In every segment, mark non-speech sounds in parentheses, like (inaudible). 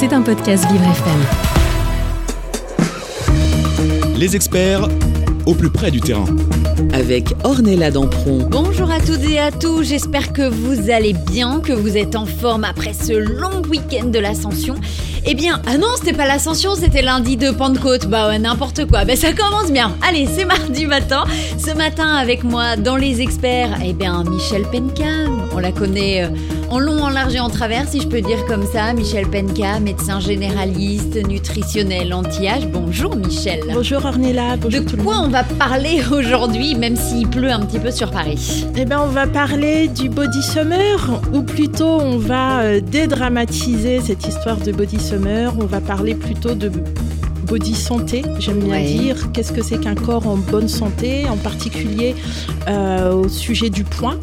C'est un podcast Vivre FM. Les experts au plus près du terrain. Avec Ornella Dampron. Bonjour à toutes et à tous, j'espère que vous allez bien, que vous êtes en forme après ce long week-end de l'ascension. Eh bien, ah non, c'était pas l'ascension, c'était lundi de Pentecôte. Bah ouais, n'importe quoi. Ben ça commence bien. Allez, c'est mardi matin. Ce matin, avec moi dans les experts, eh bien, Michel Pencam. On la connaît. Euh, en long, en large et en travers, si je peux dire comme ça. Michel Penka, médecin généraliste, nutritionnel, anti-âge. Bonjour Michel. Bonjour Ornella, bonjour De quoi on va parler aujourd'hui, même s'il pleut un petit peu sur Paris? Eh bien, on va parler du body summer, ou plutôt on va euh, dédramatiser cette histoire de body summer. On va parler plutôt de body santé, j'aime bien dire. Qu'est-ce que c'est qu'un corps en bonne santé, en particulier euh, au sujet du poids?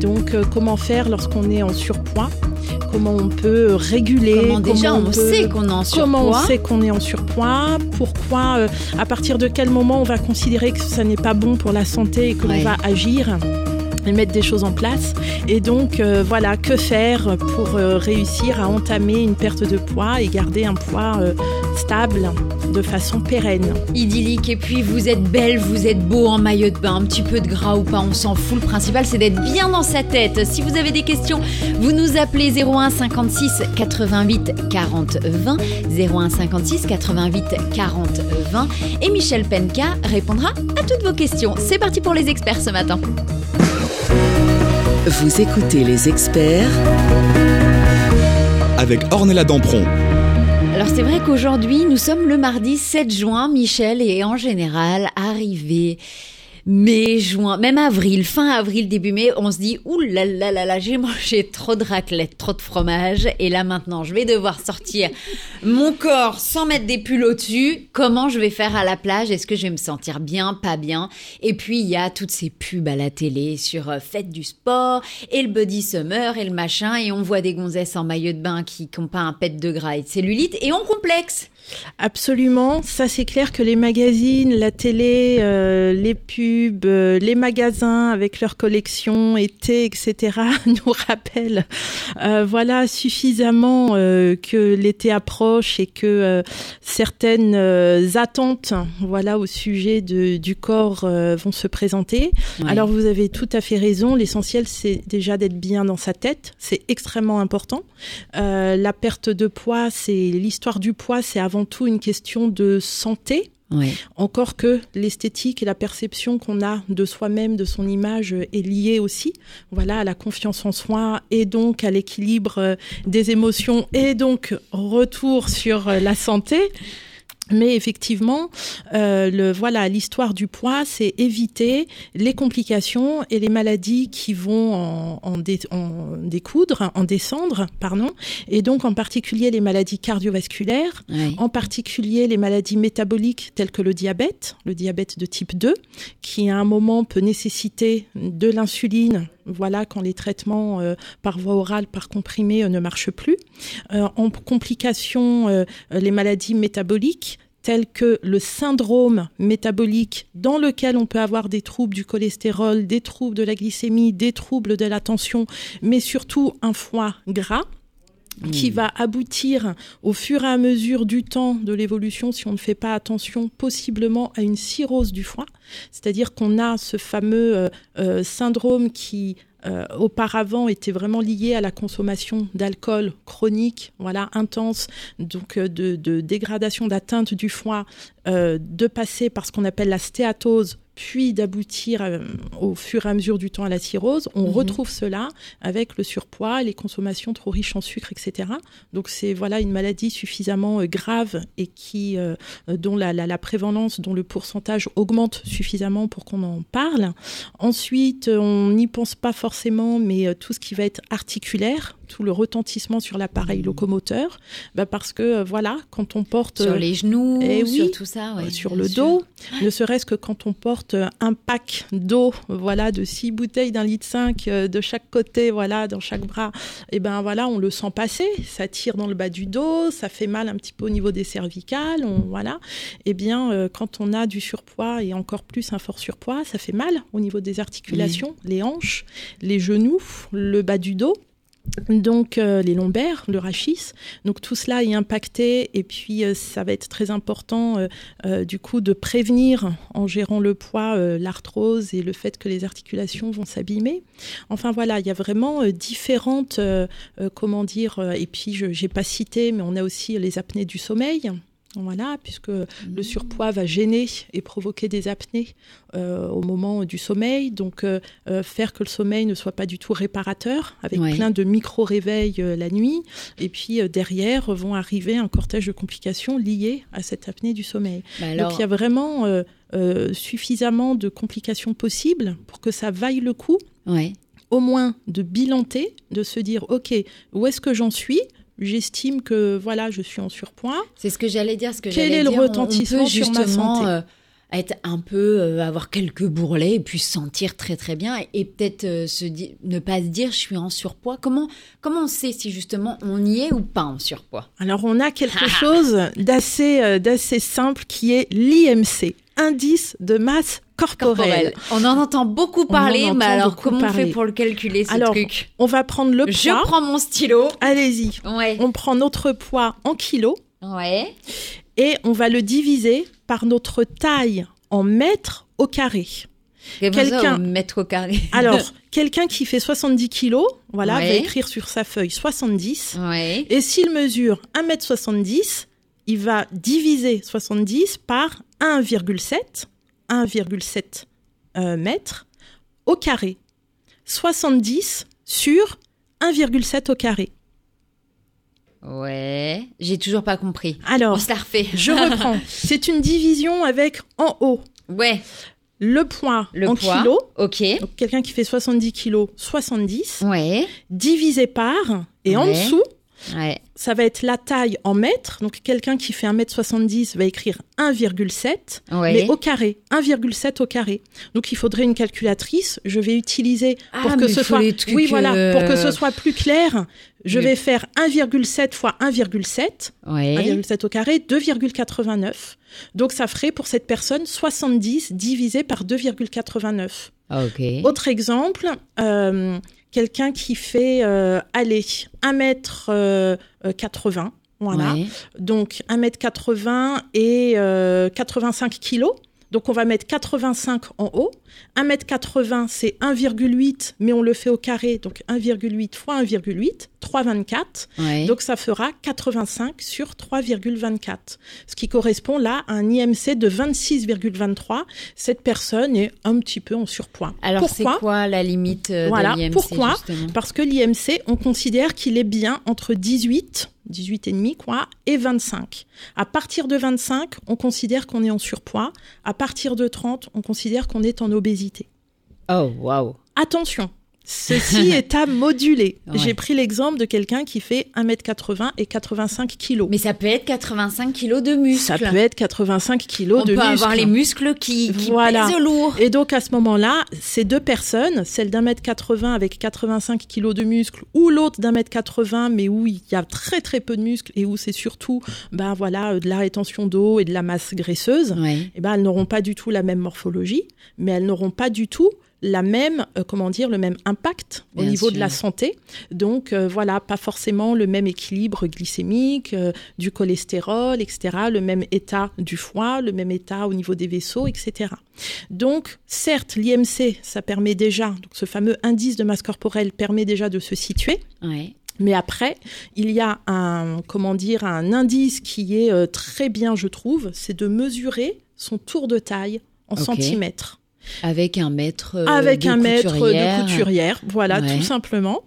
Donc, euh, comment faire lorsqu'on est en surpoids? Comment on peut réguler? Comment déjà on, sait qu'on est en surpoids Comment on sait qu'on est en surpoids? Pourquoi euh, À partir de quel moment on va considérer que ça n'est pas bon pour la santé et que l'on va agir? Et mettre des choses en place. Et donc, euh, voilà, que faire pour euh, réussir à entamer une perte de poids et garder un poids euh, stable de façon pérenne. Idyllique. Et puis, vous êtes belle, vous êtes beau en maillot de bain, un petit peu de gras ou pas, on s'en fout. Le principal, c'est d'être bien dans sa tête. Si vous avez des questions, vous nous appelez 01 56 88 40 20. 01 56 88 40 20. Et Michel Penka répondra à toutes vos questions. C'est parti pour les experts ce matin. Vous écoutez les experts avec Ornella Dampron. Alors c'est vrai qu'aujourd'hui, nous sommes le mardi 7 juin, Michel, et en général, arrivé mai, juin, même avril, fin avril, début mai, on se dit ouh là là là j'ai (laughs) mangé trop de raclette, trop de fromage, et là maintenant je vais devoir sortir mon corps sans mettre des pulls au-dessus. Comment je vais faire à la plage? Est-ce que je vais me sentir bien, pas bien? Et puis il y a toutes ces pubs à la télé sur euh, fête du sport et le body summer et le machin, et on voit des gonzesses en maillot de bain qui n'ont pas un pet de gras et de cellulite et on complexe. Absolument, ça c'est clair que les magazines, la télé, euh, les pubs, euh, les magasins avec leurs collections, été, etc. (laughs) nous rappellent, euh, voilà, suffisamment que l'été approche et que certaines attentes, voilà, au sujet de, du corps vont se présenter. Alors vous avez tout à fait raison. L'essentiel c'est déjà d'être bien dans sa tête, c'est extrêmement important. la perte de poids, c'est l'histoire du poids, c'est avant tout une question de santé. Encore que l'esthétique et la perception qu'on a de soi-même, de son image, est liée aussi, voilà, à la confiance en soi et donc à l'équilibre euh, des émotions et donc retour sur euh, la santé. Mais effectivement, euh, le, voilà, l'histoire du poids, c'est éviter les complications et les maladies qui vont en, en, en, découdre, en descendre, pardon. Et donc, en particulier les maladies cardiovasculaires, en particulier les maladies métaboliques telles que le diabète, le diabète de type 2, qui à un moment peut nécessiter de l'insuline voilà, quand les traitements euh, par voie orale, par comprimé euh, ne marchent plus. Euh, en complications, les maladies métaboliques telles que le syndrome métabolique dans lequel on peut avoir des troubles du cholestérol, des troubles de la glycémie, des troubles de la tension, mais surtout un foie gras qui hmm. va aboutir au fur et à mesure du temps de l'évolution, si on ne fait pas attention, possiblement à une cirrhose du foie. C'est-à-dire qu'on a ce fameux euh, euh, syndrome qui euh, auparavant était vraiment lié à la consommation d'alcool chronique, voilà, intense, donc de, de dégradation d'atteinte du foie, de passer par ce qu'on appelle la stéatose puis d'aboutir euh, au fur et à mesure du temps à la cirrhose, on mhm. retrouve cela avec le surpoids, les consommations trop riches en sucre, etc. Donc c'est voilà une maladie suffisamment euh, grave et qui euh, dont la, la, prévalence, dont le pourcentage augmente suffisamment pour qu'on en parle. Ensuite, on n'y pense pas forcément, mais tout ce qui va être articulaire, tout le retentissement sur l'appareil locomoteur, bah parce que voilà, quand on porte sur les genoux, et eh sur tout ça, sur le dos, ne serait-ce que quand on porte un pack d'eau, voilà, de six bouteilles d'un litre cinq euh, de chaque côté, voilà, dans chaque bras, et eh ben voilà, on le sent passer, ça tire dans le bas du dos, ça fait mal un petit peu au niveau des cervicales, on, voilà. Et eh bien, euh, quand on a du surpoids et encore plus un fort surpoids, ça fait mal au niveau des articulations, les hanches, les genoux, le bas du dos. Donc euh, les lombaires, le rachis. Donc tout cela est impacté et puis euh, ça va être très important euh, du coup de prévenir en gérant le poids l'arthrose et le fait que les articulations vont s'abîmer. Enfin voilà, il y a vraiment différentes comment dire et puis je j'ai pas cité mais on a aussi les apnées du sommeil. Voilà, puisque le surpoids va gêner et provoquer des apnées euh, au moment du sommeil. Donc, euh, euh, faire que le sommeil ne soit pas du tout réparateur, avec Ouais. plein de micro-réveils euh, la nuit. Et puis, derrière, vont arriver un cortège de complications liées à cette apnée du sommeil. Bah Donc, il y a vraiment suffisamment de complications possibles pour que ça vaille le coup ouais. au moins de bilanter, de se dire, OK, où est-ce que j'en suis? J'estime que voilà, je suis en surpoids. C'est ce que j'allais dire. Ce que Quel est le on- retentissement peut sur ma justement, santé euh, être un peu, euh, avoir quelques bourrelets et puis se sentir très très bien et, et peut-être euh, se ne pas se dire je suis en surpoids. Comment comment on sait si justement on y est ou pas en surpoids? Alors on a quelque (laughs) chose d'assez d'assez simple qui est l'IMC, indice de masse corporelle. Corporel. On en entend beaucoup On en parler, mais alors comment on parler. fait pour le calculer ce Alors, truc? On va prendre le Je poids. prends mon stylo. Allez-y. Ouais. On prend notre poids en kilos Ouais. et on va le diviser par notre taille en mètres au carré. Quelqu'un mètre au carré. (laughs) Alors, (laughs) quelqu'un qui fait 70 kilos, voilà, Ouais. va écrire sur sa feuille 70. ouais. Et s'il mesure 1m70, il va diviser 70 par 1,7, 1,7 euh, mètres au carré. 70 sur 1,7 au carré. Ouais. J'ai toujours pas compris. On Alors, se la refait. (laughs) je reprends. (laughs) C'est une division avec en haut Ouais. le poids Le en poids. kilos. Ok. Donc quelqu'un qui fait 70 kilos, 70, Ouais. divisé par, et en dessous, Ouais. ça va être la taille en mètres. Donc quelqu'un qui fait 1m70 va écrire 1,7, Ouais. mais au carré, 1,7 au carré. Donc il faudrait une calculatrice. Je vais utiliser pour Ah, que ce soit oui voilà, euh, pour que ce soit plus clair. Je vais faire 1,7 fois 1,7, Ouais. 1,7 au carré, 2,89. Donc ça ferait pour cette personne 70 divisé par 2,89. Ok. Autre exemple, euh, quelqu'un qui fait, euh, allez, 1m80, voilà. Ouais. Donc 1m80 et euh, 85 kilos. Donc on va mettre 85 en haut. 1m80 c'est 1,8 mais on le fait au carré. Donc 1,8 fois 1,8, 3,24. Ouais. Donc ça fera 85 sur 3,24. Ce qui correspond là à un IMC de 26,23. Cette personne est un petit peu en surpoids. Alors c'est Pourquoi quoi la limite euh, Voilà. de l'IMC Pourquoi? justement? Parce que l'IMC, on considère qu'il est bien entre 18, 18 et demi quoi, et 25. À partir de 25, on considère qu'on est en surpoids. À partir de 30, on considère qu'on est en obésité. Oh waouh. Attention, ceci (laughs) est à moduler. Ouais. J'ai pris l'exemple de quelqu'un qui fait 1m80 et 85 kilos. Mais ça peut être 85 kilos de muscles. Ça peut être 85 kilos On de peut avoir muscles. les muscles qui, qui Voilà. pèsent lourd. Et donc à ce moment-là, ces deux personnes, celle d'un mètre 80 avec 85 kilos de muscles, ou l'autre d'un mètre 80 mais où il y a très très peu de muscles et où c'est surtout ben voilà de la rétention d'eau et de la masse graisseuse, Ouais. eh ben elles n'auront pas du tout la même morphologie, mais elles n'auront pas du tout la même, euh, comment dire, le même impact au niveau sûr. de la santé. Donc euh, voilà, pas forcément le même équilibre glycémique, euh, du cholestérol, etc., le même état du foie, le même état au niveau des vaisseaux, etc. Donc certes, l'IMC, ça permet déjà, donc ce fameux indice de masse corporelle permet déjà de se situer. Ouais. Mais après, il y a un, comment dire, un indice qui est euh, très bien, je trouve, c'est de mesurer son tour de taille en centimètres. Avec un mètre euh, Avec de un de couturière, voilà, Ouais. tout simplement.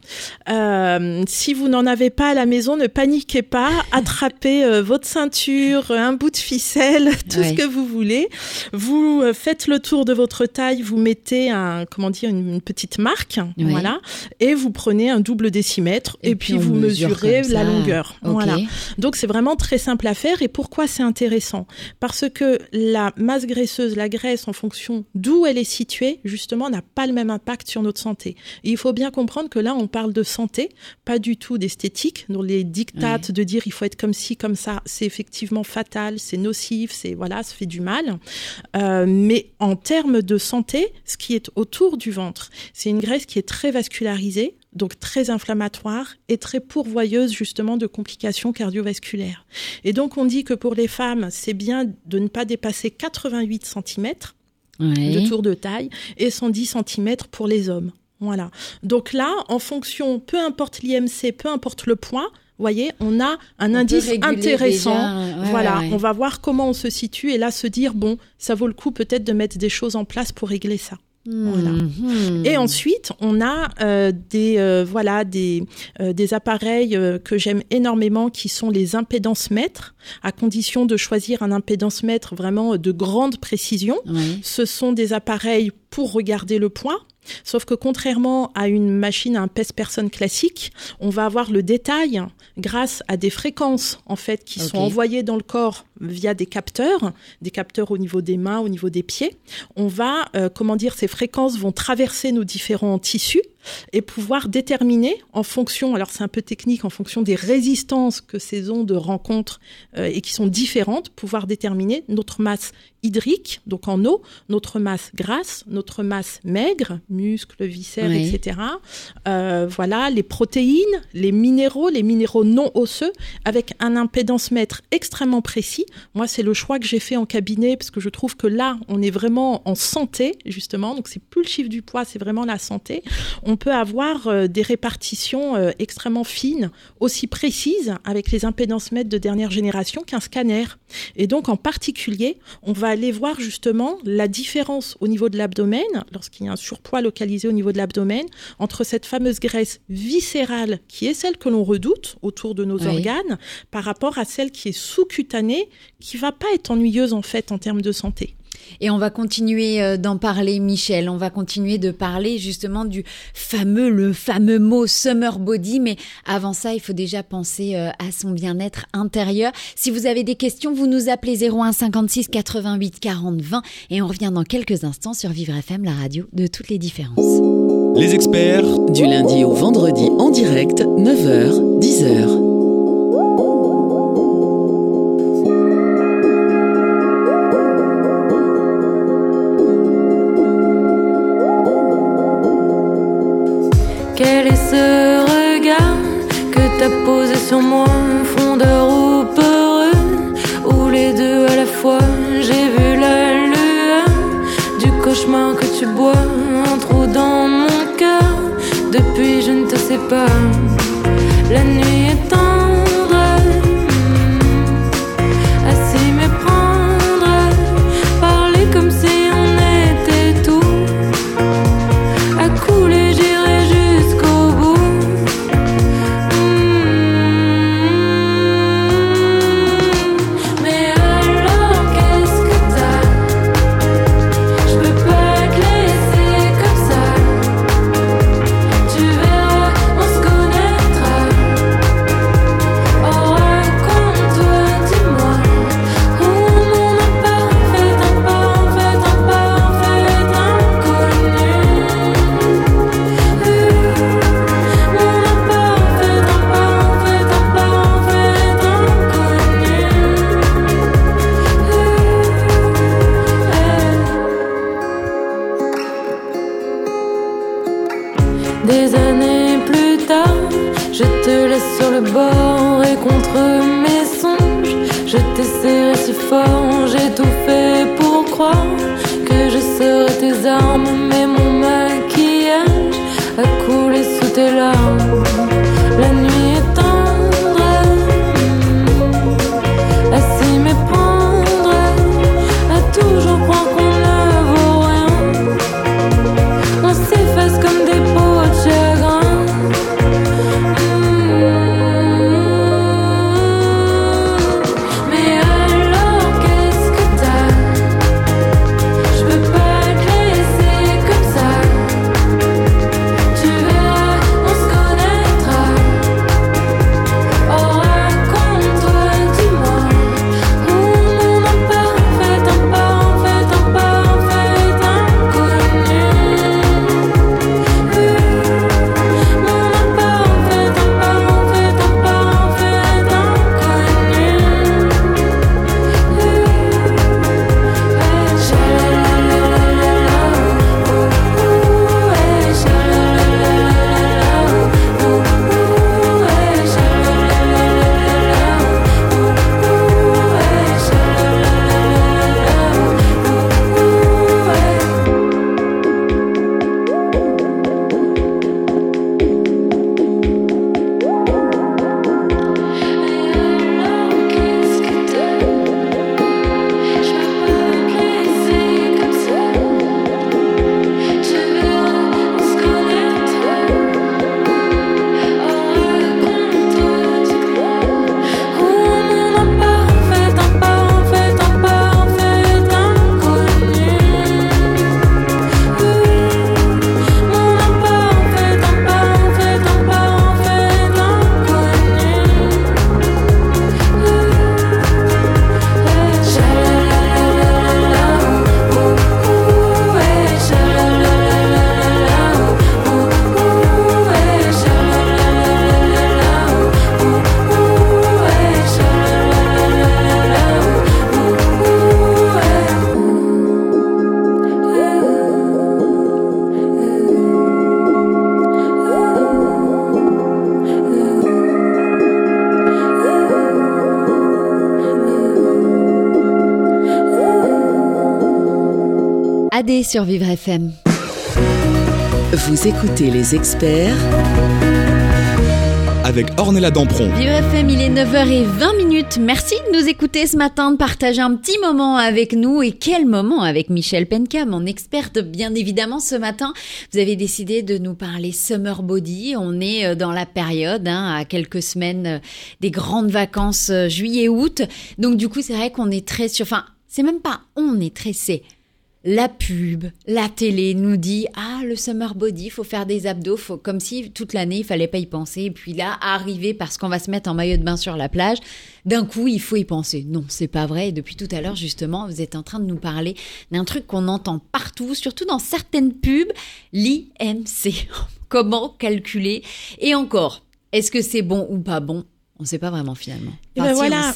Euh, si vous n'en avez pas à la maison, ne paniquez pas, (laughs) attrapez euh, votre ceinture, un bout de ficelle, (laughs) tout Ouais. ce que vous voulez. Vous euh, faites le tour de votre taille, vous mettez un, comment dire, une, une petite marque, Ouais. voilà, et vous prenez un double décimètre et, puis, vous mesure mesurez la longueur, voilà. Donc c'est vraiment très simple à faire. Et pourquoi c'est intéressant? Parce que la masse graisseuse, la graisse, en fonction d'où elle est située, justement, n'a pas le même impact sur notre santé. Et il faut bien comprendre que là, on parle de santé, pas du tout d'esthétique. Dans les dictates de dire il faut être comme ci, comme ça, c'est effectivement fatal, c'est nocif, c'est voilà, ça fait du mal. Euh, mais en termes de santé, ce qui est autour du ventre, c'est une graisse qui est très vascularisée. donc très inflammatoire et très pourvoyeuse justement de complications cardiovasculaires. Et donc on dit que pour les femmes, c'est bien de ne pas dépasser 88 cm de tour de taille et 110 cm pour les hommes. Voilà. Donc là, en fonction, peu importe l'IMC, peu importe le poids, voyez, on a un indice intéressant. voilà, on va voir comment on se situe et là se dire bon, ça vaut le coup peut-être de mettre des choses en place pour régler ça. Voilà. Mhm. Et ensuite, on a euh, des euh, voilà des euh, des appareils que j'aime énormément qui sont les impédances mètres, à condition de choisir un impédance mètre vraiment de grande précision. Ce sont des appareils pour regarder le poids, Sauf que contrairement à une machine, à un pèse-personne classique, on va avoir le détail grâce à des fréquences en fait qui sont envoyées dans le corps via des capteurs, des capteurs au niveau des mains, au niveau des pieds. On va, euh, comment dire, ces fréquences vont traverser nos différents tissus et pouvoir déterminer en fonction, alors c'est un peu technique, en fonction des résistances que ces ondes rencontrent euh, et qui sont différentes, pouvoir déterminer notre masse hydrique, donc en eau, notre masse grasse, notre masse maigre, muscles, viscères, etc. Euh, voilà, les protéines, les minéraux, les minéraux non osseux, avec un impédance mètre extrêmement précis. Moi, c'est le choix que j'ai fait en cabinet parce que je trouve que là, on est vraiment en santé, justement. Donc, c'est plus le chiffre du poids, c'est vraiment la santé on peut avoir euh, des répartitions euh, extrêmement fines, aussi précises avec les impédances mètres de dernière génération qu'un scanner. Et donc, en particulier, on va aller voir justement la différence au niveau de l'abdomen, lorsqu'il y a un surpoids localisé au niveau de l'abdomen, entre cette fameuse graisse viscérale, qui est celle que l'on redoute autour de nos organes, par rapport à celle qui est sous-cutanée, qui va pas être ennuyeuse en fait en termes de santé. Et on va continuer euh, d'en parler, Michel. On va continuer de parler justement du fameux, le fameux mot summer body. Mais avant ça, il faut déjà penser euh, à son bien-être intérieur. Si vous avez des questions, vous nous appelez 01 56 88 40 20 et on revient dans quelques instants sur Vivre FM, la radio de toutes les différences. Les experts. Du lundi au vendredi en direct, 9h, 10h. j'ai tout fait pour croire que je serai tes armes, mais mon maquillage a coulé sous tes larmes. Dadé sur Vivre FM. Vous écoutez les experts avec Ornella Dampron. Vivre FM, il est 9h20 minutes. Merci de nous écouter ce matin, de partager un petit moment avec nous. Et quel moment avec Michel Penka, mon experte, bien évidemment, ce matin. Vous avez décidé de nous parler Summer Body. On est euh, dans la période, hein, à quelques semaines euh, des grandes vacances euh, juillet-août. Donc du coup, c'est vrai qu'on est très sur... Enfin, c'est même pas on est très, c'est la pub, la télé nous dit ah le summer body, faut faire des abdos, faut comme si toute l'année il fallait pas y penser et puis là arriver parce qu'on va se mettre en maillot de bain sur la plage, d'un coup il faut y penser. Non, c'est pas vrai. Et depuis tout à l'heure justement, vous êtes en train de nous parler d'un truc qu'on entend partout, surtout dans certaines pubs, l'IMC. (laughs) Comment calculer? Et encore, est-ce que c'est bon ou pas bon? On ne sait pas vraiment finalement. Eh ben voilà,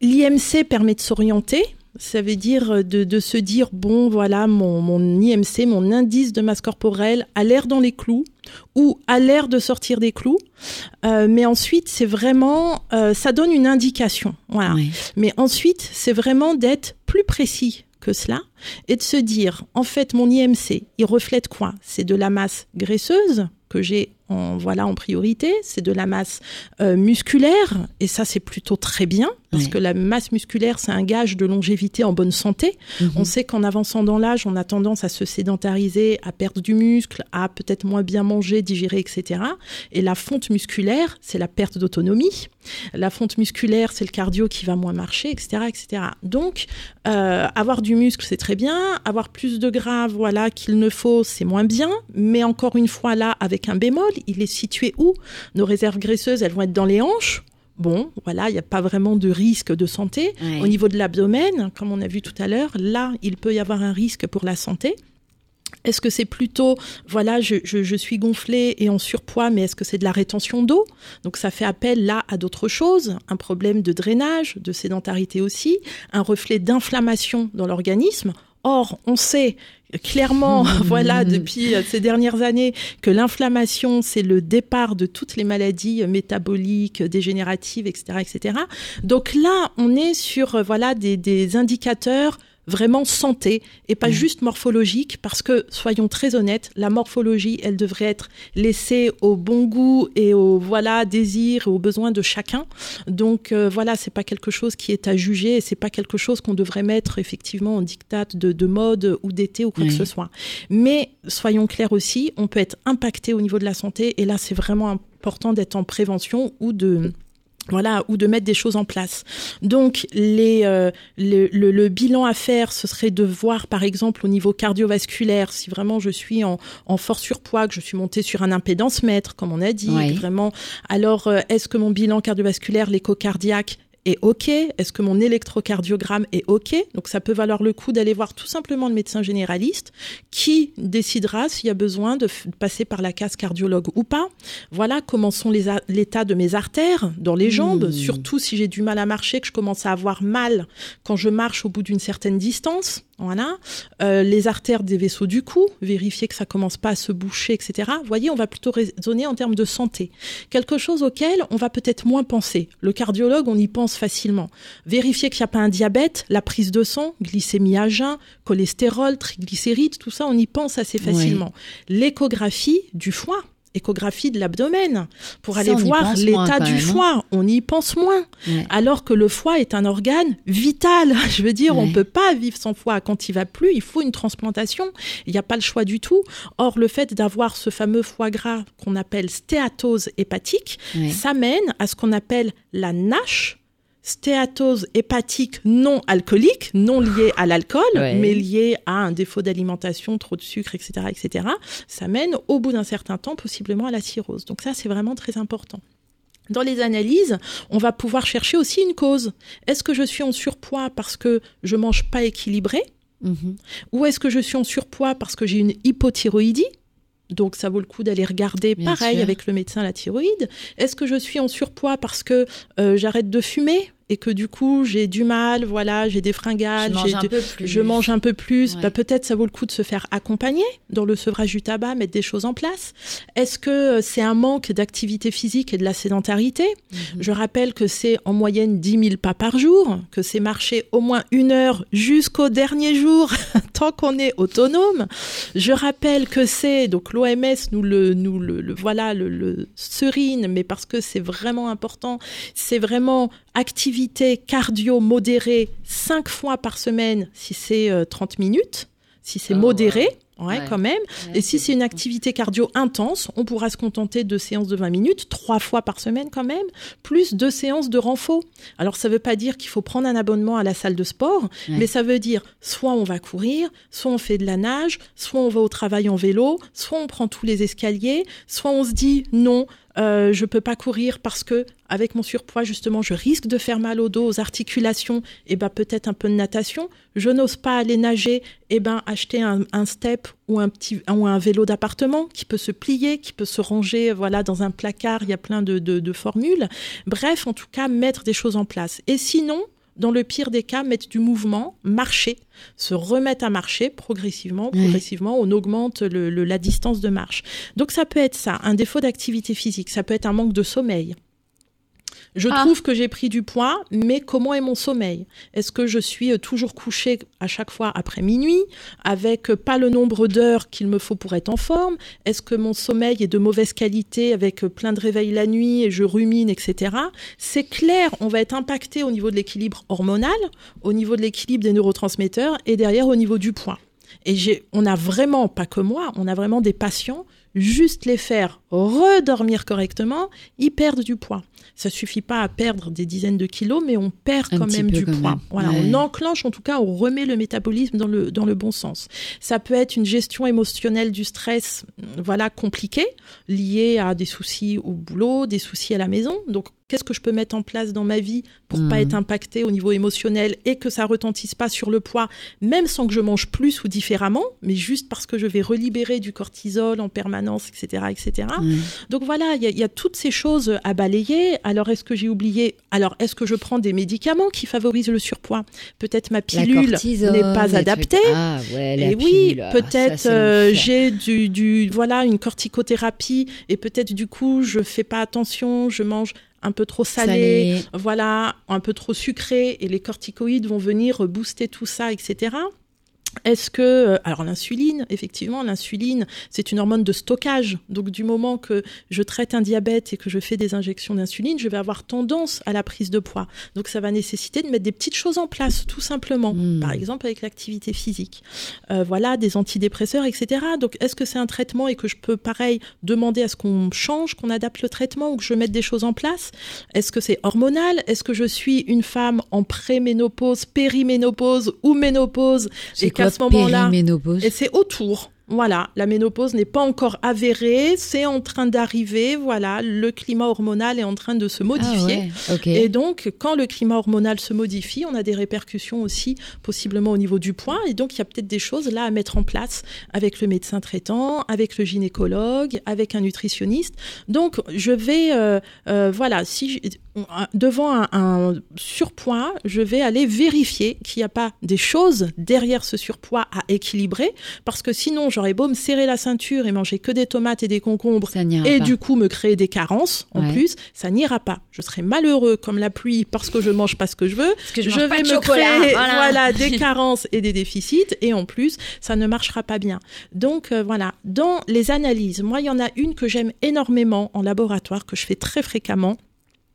L'IMC permet de s'orienter ça veut dire euh, de, de, se dire, bon, voilà, mon, mon IMC, mon indice de masse corporelle a l'air dans les clous ou a l'air de sortir des clous. Euh, mais ensuite, c'est vraiment, euh, ça donne une indication. Voilà. Mais ensuite, c'est vraiment d'être plus précis que cela et de se dire, en fait, mon IMC, il reflète quoi? C'est de la masse graisseuse que j'ai en voilà en priorité, c'est de la masse euh, musculaire et ça c'est plutôt très bien parce que la masse musculaire c'est un gage de longévité en bonne santé. Mhm. On sait qu'en avançant dans l'âge, on a tendance à se sédentariser, à perdre du muscle, à peut-être moins bien manger, digérer, etc. Et la fonte musculaire, c'est la perte d'autonomie. La fonte musculaire, c'est le cardio qui va moins marcher, etc., etc. Donc, euh, avoir du muscle, c'est très bien. Avoir plus de gras, voilà, qu'il ne faut, c'est moins bien. Mais encore une fois, là, avec un bémol, il est situé où? Nos réserves graisseuses, elles vont être dans les hanches. Bon, voilà, il n'y a pas vraiment de risque de santé. Au niveau de l'abdomen, comme on a vu tout à l'heure, là, il peut y avoir un risque pour la santé. Est-ce que c'est plutôt, voilà, je, je, suis gonflé et en surpoids, mais est-ce que c'est de la rétention d'eau? Donc ça fait appel là à d'autres choses, un problème de drainage, de sédentarité aussi, un reflet d'inflammation dans l'organisme. Or, on sait clairement, (laughs) (laughs) voilà, depuis euh, ces dernières années, que l'inflammation, c'est le départ de toutes les maladies métaboliques, dégénératives, etc., etc. Donc là, on est sur, euh, voilà, des, des indicateurs vraiment santé et pas juste morphologique parce que soyons très honnêtes, la morphologie, elle devrait être laissée au bon goût et au voilà désir et aux besoins de chacun. Donc euh, voilà, c'est pas quelque chose qui est à juger et c'est pas quelque chose qu'on devrait mettre effectivement en dictat de, de mode ou d'été ou quoi que ce soit. Mais soyons clairs aussi, on peut être impacté au niveau de la santé et là c'est vraiment important d'être en prévention ou de voilà, ou de mettre des choses en place. Donc, les, euh, le, le, bilan à faire, ce serait de voir, par exemple, au niveau cardiovasculaire, si vraiment je suis en, en fort surpoids, que je suis montée sur un impédance mètre, comme on a dit, vraiment. Alors, euh, est-ce que mon bilan cardiovasculaire, l'écho cardiaque, est OK? Est-ce que mon électrocardiogramme est OK? Donc ça peut valoir le coup d'aller voir tout simplement le médecin généraliste qui décidera s'il y a besoin de passer par la case cardiologue ou pas. Voilà comment sont l'état de mes artères dans les jambes, mmh. surtout si j'ai du mal à marcher, que je commence à avoir mal quand je marche au bout d'une certaine distance. Voilà. Euh, les artères des vaisseaux du cou, vérifier que ça commence pas à se boucher, etc. Vous voyez, on va plutôt raisonner en termes de santé. Quelque chose auquel on va peut-être moins penser. Le cardiologue, on y pense facilement. Vérifier qu'il n'y a pas un diabète, la prise de sang, glycémie à jeun, cholestérol, triglycérides, tout ça, on y pense assez facilement. L'échographie du foie, échographie de l'abdomen pour aller voir l'état du hein. foie. On y pense moins. Alors que le foie est un organe vital. (laughs) Je veux dire, on peut pas vivre sans foie. Quand il va plus, il faut une transplantation. Il n'y a pas le choix du tout. Or, le fait d'avoir ce fameux foie gras qu'on appelle stéatose hépatique, ça mène à ce qu'on appelle la NASH, stéatose hépatique non alcoolique, non liée à l'alcool, mais liée à un défaut d'alimentation, trop de sucre, etc., etc., ça mène au bout d'un certain temps possiblement à la cirrhose. Donc ça, c'est vraiment très important. Dans les analyses, on va pouvoir chercher aussi une cause. Est-ce que je suis en surpoids parce que je mange pas équilibré mm-hmm. Ou est-ce que je suis en surpoids parce que j'ai une hypothyroïdie? Donc ça vaut le coup d'aller regarder pareil avec le médecin la thyroïde. Est-ce que je suis en surpoids parce que euh, j'arrête de fumer et que du coup j'ai du mal, voilà, j'ai des fringales, Je mange un peu plus. je mange un peu plus, Ouais. bah, peut-être ça vaut le coup de se faire accompagner dans le sevrage du tabac, mettre des choses en place. Est-ce que euh, c'est un manque d'activité physique et de la sédentarité? Mhm. Je rappelle que c'est en moyenne 10 000 pas par jour, que c'est marcher au moins une heure jusqu'au dernier jour, (laughs) tant qu'on est autonome. Je rappelle que c'est, donc l'OMS nous le, nous le, le- voilà, le, le serine, mais parce que c'est vraiment important, c'est vraiment activité cardio modérée 5 fois par semaine si c'est euh, 30 minutes, si c'est Oh, modéré. Ouais, Ouais. quand même. Ouais, Et si c'est une activité cardio intense, on pourra se contenter de séances de 20 minutes, trois fois par semaine quand même, plus deux séances de renfort. Alors ça veut pas dire qu'il faut prendre un abonnement à la salle de sport, Ouais. mais ça veut dire soit on va courir, soit on fait de la nage, soit on va au travail en vélo, soit on prend tous les escaliers, soit on se dit non, euh, je peux pas courir parce que avec mon surpoids justement je risque de faire mal au dos, aux articulations, et ben peut-être un peu de natation. Je n'ose pas aller nager, et ben acheter un, un step ou un petit ou un vélo d'appartement qui peut se plier, qui peut se ranger voilà dans un placard. Il y a plein de, de, de formules. Bref, en tout cas mettre des choses en place. Et sinon. Dans le pire des cas, mettre du mouvement, marcher, se remettre à marcher progressivement, progressivement, on augmente le- le- la distance de marche. Donc ça peut être ça, un défaut d'activité physique, ça peut être un manque de sommeil. Je Ah. trouve que j'ai pris du poids, mais comment est mon sommeil? Est-ce que je suis euh, toujours couchée à chaque fois après minuit, avec euh, pas le nombre d'heures qu'il me faut pour être en forme? Est-ce que mon sommeil est de mauvaise qualité, avec euh, plein de réveils la nuit et je rumine, etc. C'est clair, on va être impacté au niveau de l'équilibre hormonal, au niveau de l'équilibre des neurotransmetteurs et derrière au niveau du poids. Et on a vraiment, pas que moi, on a vraiment des patients, juste les faire redormir correctement, ils perdent du poids. Ça suffit pas à perdre des dizaines de kilos, mais on perd Un quand même du quand poids. même. Voilà, Ouais. on enclenche, en tout cas, on remet le métabolisme dans le, dans le bon sens. Ça peut être une gestion émotionnelle du stress, voilà, compliquée, liée à des soucis au boulot, des soucis à la maison. Donc, qu'est-ce que je peux mettre en place dans ma vie pour pas Mhm. être impacté au niveau émotionnel et que ça retentisse pas sur le poids, même sans que je mange plus ou différemment, mais juste parce que je vais relibérer du cortisol en permanence, etc., etc. Ouais. Donc voilà, il y, a- il y a toutes ces choses à balayer. Alors, est-ce que j'ai oublié? Alors, est-ce que je prends des médicaments qui favorisent le surpoids? Peut-être ma pilule n'est pas adaptée. Ah ouais, la Et oui, pilule, ah, peut-être euh, j'ai du, du voilà une corticothérapie et peut-être du coup je fais pas attention, je mange un peu trop salé, Salé. voilà, un peu trop sucré et les corticoïdes vont venir booster tout ça, etc. Est-ce que euh, alors l'insuline, effectivement, l'insuline, c'est une hormone de stockage. Donc du moment que je traite un diabète et que je fais des injections d'insuline, je vais avoir tendance à la prise de poids. Donc ça va nécessiter de mettre des petites choses en place, tout simplement. Mm. Par exemple avec l'activité physique. Euh, voilà, des antidépresseurs, etc. Donc est-ce que c'est un traitement et que je peux pareil demander à ce qu'on change, qu'on adapte le traitement ou que je mette des choses en place? Est-ce que c'est hormonal? Est-ce que je suis une femme en préménopause, périménopause ou ménopause? Et quoi, ce moment-là, et c'est autour. Voilà, la ménopause n'est pas encore avérée, c'est en train d'arriver, voilà, le climat hormonal est en train de se modifier. Ah ouais, ok. Et donc, quand le climat hormonal se modifie, on a des répercussions aussi possiblement au niveau du poids. Et donc, il y a peut-être des choses là à mettre en place avec le médecin traitant, avec le gynécologue, avec un nutritionniste. Donc, je vais, euh, euh, voilà, si devant un, un surpoids, je vais aller vérifier qu'il n'y a pas des choses derrière ce surpoids à équilibrer, parce que sinon, j'aurais beau me serrer la ceinture et manger que des tomates et des concombres ça n'ira et pas. du coup me créer des carences en Ouais. plus, ça n'ira pas. Je serai malheureux comme la pluie parce que je mange pas ce que je veux. Parce que je, Je, mange pas vais de me chocolat, créer voilà. voilà. (laughs) des carences et des déficits et en plus ça ne marchera pas bien. Donc euh, voilà, dans les analyses, moi il y en a une que j'aime énormément en laboratoire que je fais très fréquemment.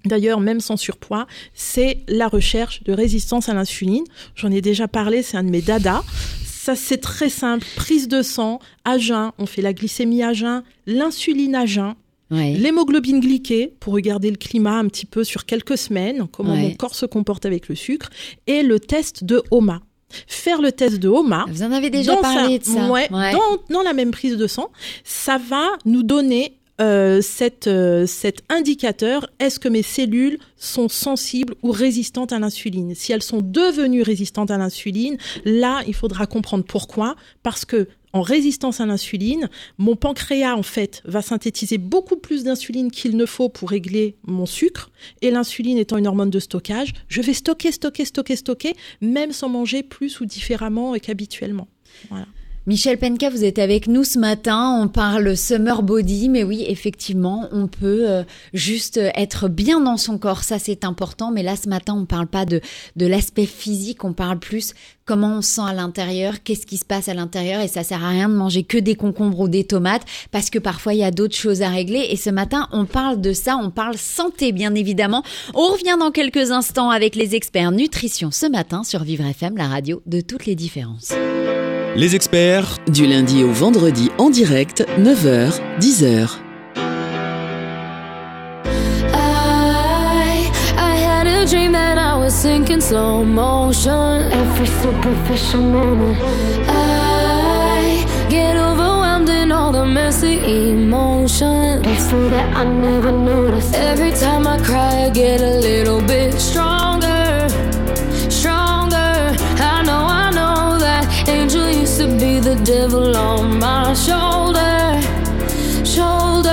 D'ailleurs, même sans surpoids, c'est la recherche de résistance à l'insuline. J'en ai déjà parlé, c'est un de mes dadas. Ça, c'est très simple. Prise de sang, à jeun. On fait la glycémie à jeun, l'insuline à jeun, Ouais. l'hémoglobine glyquée pour regarder le climat un petit peu sur quelques semaines, comment Ouais. mon corps se comporte avec le sucre, et le test de HOMA. Faire le test de HOMA. Vous en avez déjà parlé sa- de ça. ouais, Ouais. Dans, dans la même prise de sang, ça va nous donner euh, euh, cet indicateur, est-ce que mes cellules sont sensibles ou résistantes à l'insuline? Si elles sont devenues résistantes à l'insuline, là, il faudra comprendre pourquoi, parce que en résistance à l'insuline. Mon pancréas, en fait, va synthétiser beaucoup plus d'insuline qu'il ne faut pour régler mon sucre. Et l'insuline étant une hormone de stockage, je vais stocker, stocker, stocker, stocker, même sans manger plus ou différemment qu'habituellement. Voilà. Michel Penka, vous êtes avec nous ce matin. On parle summer body, mais oui, effectivement, on peut euh, juste être bien dans son corps, ça c'est important. Mais là, ce matin, on parle pas de de l'aspect physique, on parle plus comment on sent à l'intérieur, qu'est-ce qui se passe à l'intérieur, et ça sert à rien de manger que des concombres ou des tomates parce que parfois il y a d'autres choses à régler. Et ce matin, on parle de ça, on parle santé bien évidemment. On revient dans quelques instants avec les experts nutrition ce matin sur Vivre FM, la radio de toutes les différences. Les experts, Du lundi au vendredi en direct, 9h, 10h. I, I had a dream that I was sinking slow motion. Every superficial moment. I get overwhelmed in all the messy emotions. It's so that I never noticed. Every time I cry, I get a little bit stronger. The devil on my shoulder. Shoulder.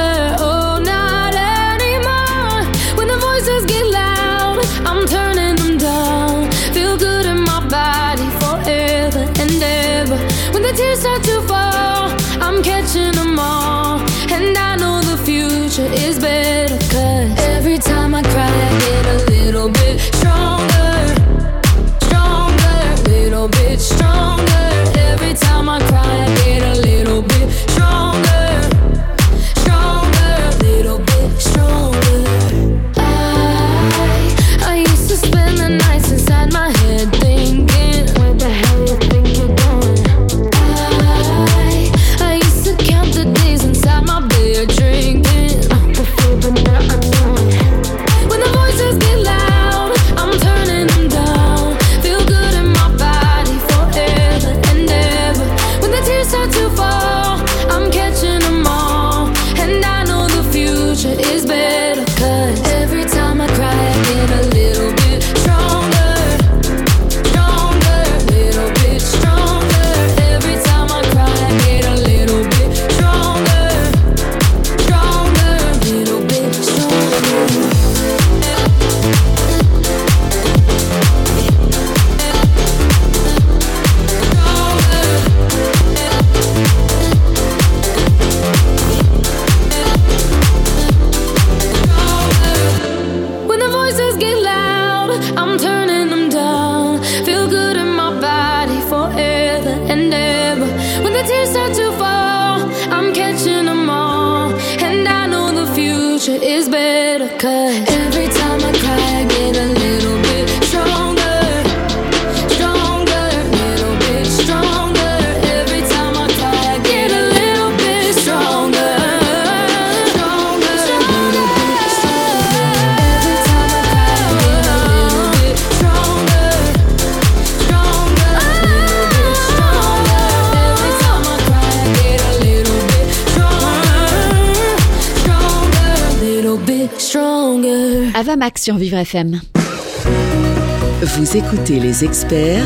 The tears Max sur Vivre FM. Vous écoutez les experts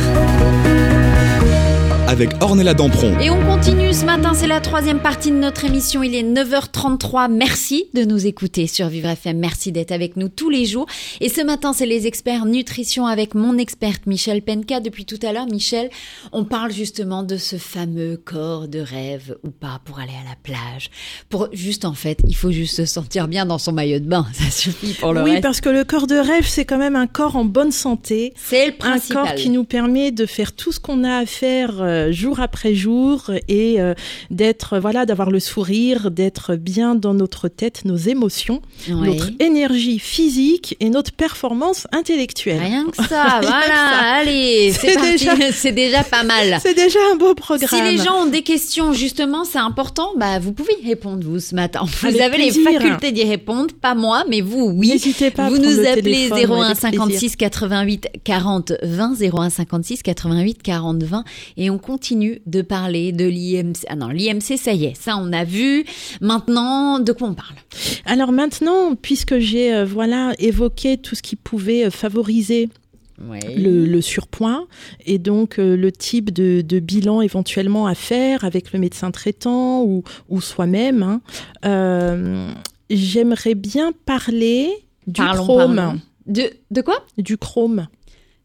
avec Ornella Dampron. Et on continue ce matin, c'est la troisième partie de notre émission. Il est 9h33. Merci de nous écouter sur Vivre FM. Merci d'être avec nous tous les jours. Et ce matin, c'est les experts nutrition avec mon experte Michel Penka. Depuis tout à l'heure, Michel, on parle justement de ce fameux corps de rêve ou pas pour aller à la plage. Pour juste en fait, il faut juste se sentir bien dans son maillot de bain. (laughs) Ça suffit pour le oui, reste. parce que le corps de rêve, c'est quand même un corps en bonne santé. C'est le Un principal. corps qui nous permet de faire tout ce qu'on a à faire euh, jour après jour et euh, d'être, voilà, d'avoir le sourire, d'être bien dans notre tête, nos émotions, notre énergie physique et notre performance intellectuelle. Rien que ça, voilà. Allez, c'est déjà- (laughs) C'est déjà pas mal. C'est déjà un beau programme. Si les gens ont des questions, justement, c'est important, bah, vous pouvez y répondre, vous, ce matin. Vous Avec avez plaisir. les facultés d'y répondre, pas moi, mais vous, oui. N'hésitez pas à Vous nous le appelez téléphone, 01 avec plaisir. 56 88 40 20, 01 56 88 40 20, et on continue de parler de l'IMC. Ah non, l'IMC, ça y est, ça on a vu. Maintenant, de quoi on parle? Alors maintenant, puisque j'ai euh, voilà évoqué tout ce qui pouvait euh, favoriser le, le surpoids et donc euh, le type de, de bilan éventuellement à faire avec le médecin traitant ou, ou soi-même. hein. Euh, J'aimerais bien parler du Parlons, chrome. parlons. De, de quoi? Du chrome,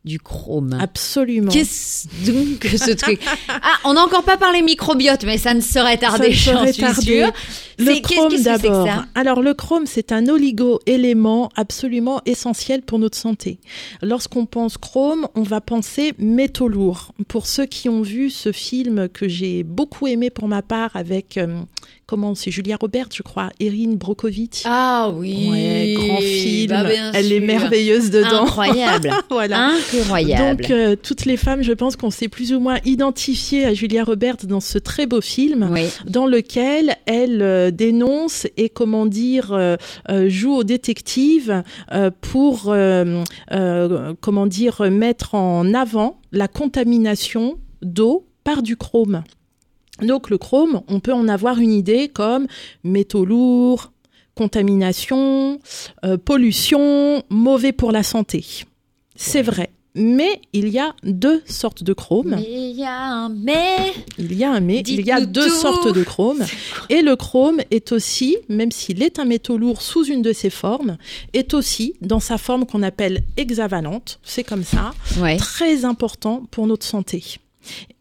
Du chrome. absolument. Qu'est-ce donc que ce truc? Ah, on n'a encore pas parlé microbiote, mais ça ne Ça ne j'en suis sûre. Le chrome d'abord. Alors le chrome, c'est un oligo-élément absolument essentiel pour notre santé. Lorsqu'on pense chrome, on va penser métaux lourds. Pour ceux qui ont vu ce film que j'ai beaucoup aimé pour ma part avec euh, comment c'est Julia Roberts, je crois, Erin Brockovich. Ah oui, Ouais, grand film. Bah, Elle est merveilleuse dedans. Incroyable, (laughs) voilà. incroyable. Donc euh, toutes les femmes, je pense qu'on s'est plus ou moins identifiées à Julia Roberts dans ce très beau film oui. dans lequel elle euh, dénonce et comment dire euh, joue au détective pour comment dire mettre en avant la contamination d'eau par du chrome. Donc le chrome, on peut en avoir une idée comme métaux lourds, contamination, euh, pollution, mauvais pour la santé. C'est vrai. Mais il y a deux sortes de chrome. Mais il y a un mais. Il y a un mais, il y a deux tout. sortes de chrome. (laughs) Et le chrome est aussi, même s'il est un métaux lourd sous une de ses formes, est aussi dans sa forme qu'on appelle hexavalente, c'est comme ça, Ouais. très important pour notre santé.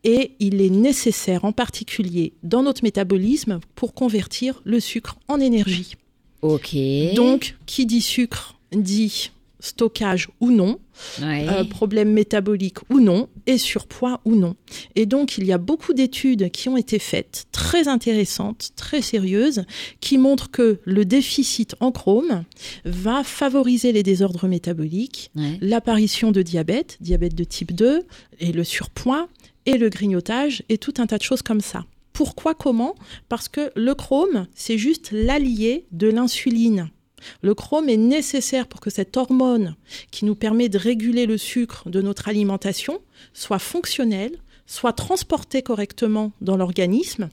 Et il est nécessaire en particulier dans notre métabolisme pour convertir le sucre en énergie. Ok. Donc, qui dit sucre dit stockage ou non, Ouais. euh, problème métabolique ou non, et surpoids ou non. Et donc, il y a beaucoup d'études qui ont été faites, très intéressantes, très sérieuses, qui montrent que le déficit en chrome va favoriser les désordres métaboliques, Ouais. l'apparition de diabète, diabète de type 2, et le surpoids, et le grignotage, et tout un tas de choses comme ça. Pourquoi, comment? Parce que le chrome, c'est juste l'allié de l'insuline. Le chrome est nécessaire pour que cette hormone qui nous permet de réguler le sucre de notre alimentation soit fonctionnelle, soit transportée correctement dans l'organisme.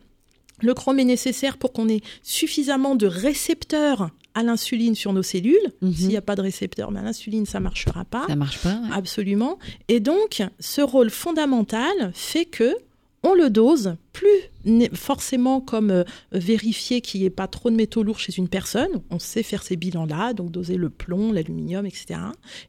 Le chrome est nécessaire pour qu'on ait suffisamment de récepteurs à l'insuline sur nos cellules. Mhm. S'il n'y a pas de récepteurs, ben, l'insuline, ça marchera pas. Ça marche pas. ouais. Absolument. Et donc, ce rôle fondamental fait que on le dose plus forcément comme euh, vérifier qu'il n'y ait pas trop de métaux lourds chez une personne. On sait faire ces bilans-là, donc doser le plomb, l'aluminium, etc.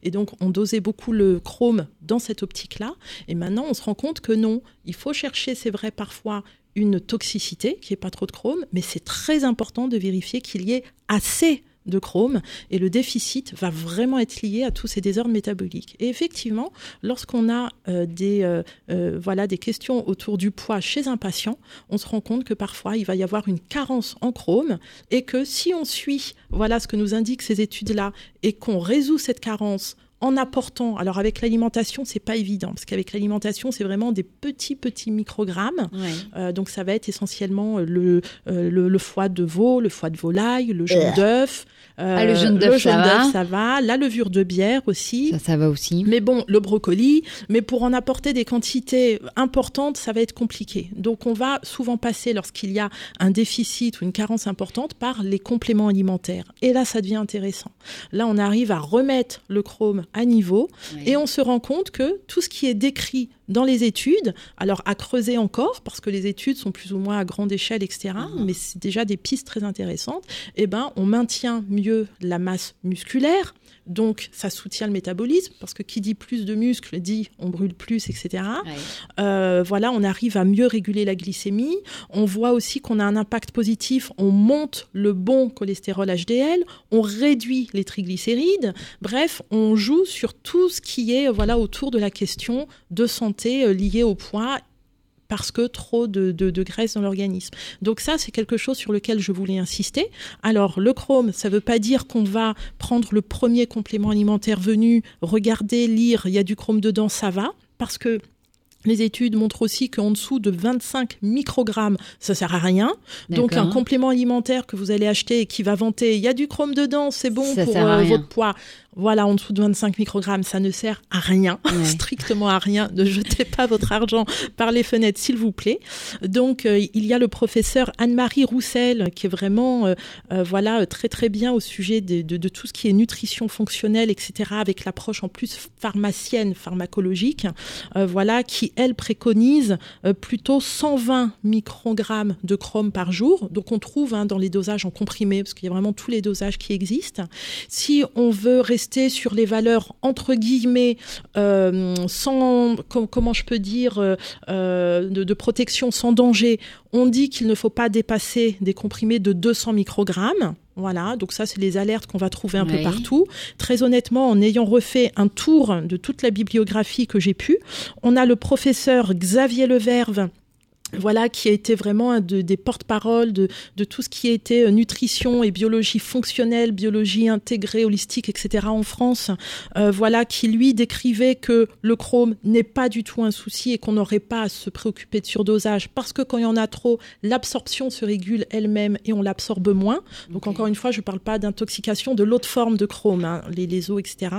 Et donc, on dosait beaucoup le chrome dans cette optique-là. Et maintenant, on se rend compte que non, il faut chercher, c'est vrai, parfois une toxicité, qui est pas trop de chrome, mais c'est très important de vérifier qu'il y ait assez de chrome et le déficit va vraiment être lié à tous ces désordres métaboliques. Et effectivement, lorsqu'on a euh, des euh, euh, voilà des questions autour du poids chez un patient, on se rend compte que parfois il va y avoir une carence en chrome et que si on suit voilà ce que nous indiquent ces études-là et qu'on résout cette carence en apportant, alors avec l'alimentation, c'est pas évident, parce qu'avec l'alimentation, c'est vraiment des petits, petits microgrammes. Ouais. Euh, donc ça va être essentiellement le, euh, le, le foie de veau, le foie de volaille, le jaune d'œuf. euh, Ah, le jaune d'œuf, ça va. d'œuf, ça va. La levure de bière aussi. Ça, ça va aussi. Mais bon, le brocoli, mais pour en apporter des quantités importantes, ça va être compliqué. Donc on va souvent passer, lorsqu'il y a un déficit ou une carence importante, par les compléments alimentaires. Et là, ça devient intéressant. Là, on arrive à remettre le chrome à niveau. Et on se rend compte que tout ce qui est décrit dans les études, alors à creuser encore, parce que les études sont plus ou moins à grande échelle, etc., mais c'est déjà des pistes très intéressantes, eh ben, on maintient mieux la masse musculaire, donc ça soutient le métabolisme, parce que qui dit plus de muscles dit on brûle plus, etc. Ouais. Euh, voilà, on arrive à mieux réguler la glycémie. On voit aussi qu'on a un impact positif. On monte le bon cholestérol HDL, on réduit les triglycérides. Bref, on joue sur tout ce qui est voilà autour de la question de santé euh, liée au poids parce que trop de, de, de graisse dans l'organisme. Donc ça, c'est quelque chose sur lequel je voulais insister. Alors, le chrome, ça ne veut pas dire qu'on va prendre le premier complément alimentaire venu, regarder, lire, il y a du chrome dedans, ça va, parce que les études montrent aussi qu'en dessous de 25 microgrammes, ça sert à rien. Donc un complément alimentaire que vous allez acheter et qui va vanter, il y a du chrome dedans, c'est bon Ça pour euh, votre poids. Voilà, en dessous de 25 microgrammes, ça ne sert à rien, (laughs) Ouais. strictement à rien. Ne jetez pas votre argent par les fenêtres, s'il vous plaît. Donc, euh, il y a le professeur Anne-Marie Roussel qui est vraiment, euh, euh, voilà, très très bien au sujet de, de- de tout ce qui est nutrition fonctionnelle, etc. Avec l'approche en plus pharmacienne, pharmacologique, euh, voilà, qui elle préconise plutôt 120 microgrammes de chrome par jour. Donc, on trouve hein, dans les dosages en comprimé, parce qu'il y a vraiment tous les dosages qui existent. Si on veut rester sur les valeurs entre guillemets euh, sans com- comment je peux dire euh, euh, de, de protection sans danger, on dit qu'il ne faut pas dépasser des comprimés de 200 microgrammes. Voilà, donc ça c'est les alertes qu'on va trouver un peu partout. Très honnêtement, en ayant refait un tour de toute la bibliographie que j'ai pu, on a le professeur Xavier Leverve voilà, qui a été vraiment un de- des porte-paroles de, de tout ce qui était euh, nutrition et biologie fonctionnelle, biologie intégrée, holistique, etc. en France. Euh, voilà, qui lui décrivait que le chrome n'est pas du tout un souci et qu'on n'aurait pas à se préoccuper de surdosage parce que quand il y en a trop, l'absorption se régule elle-même et on l'absorbe moins. Donc encore une fois, je ne parle pas d'intoxication de l'autre forme de chrome, hein, les, les os, etc.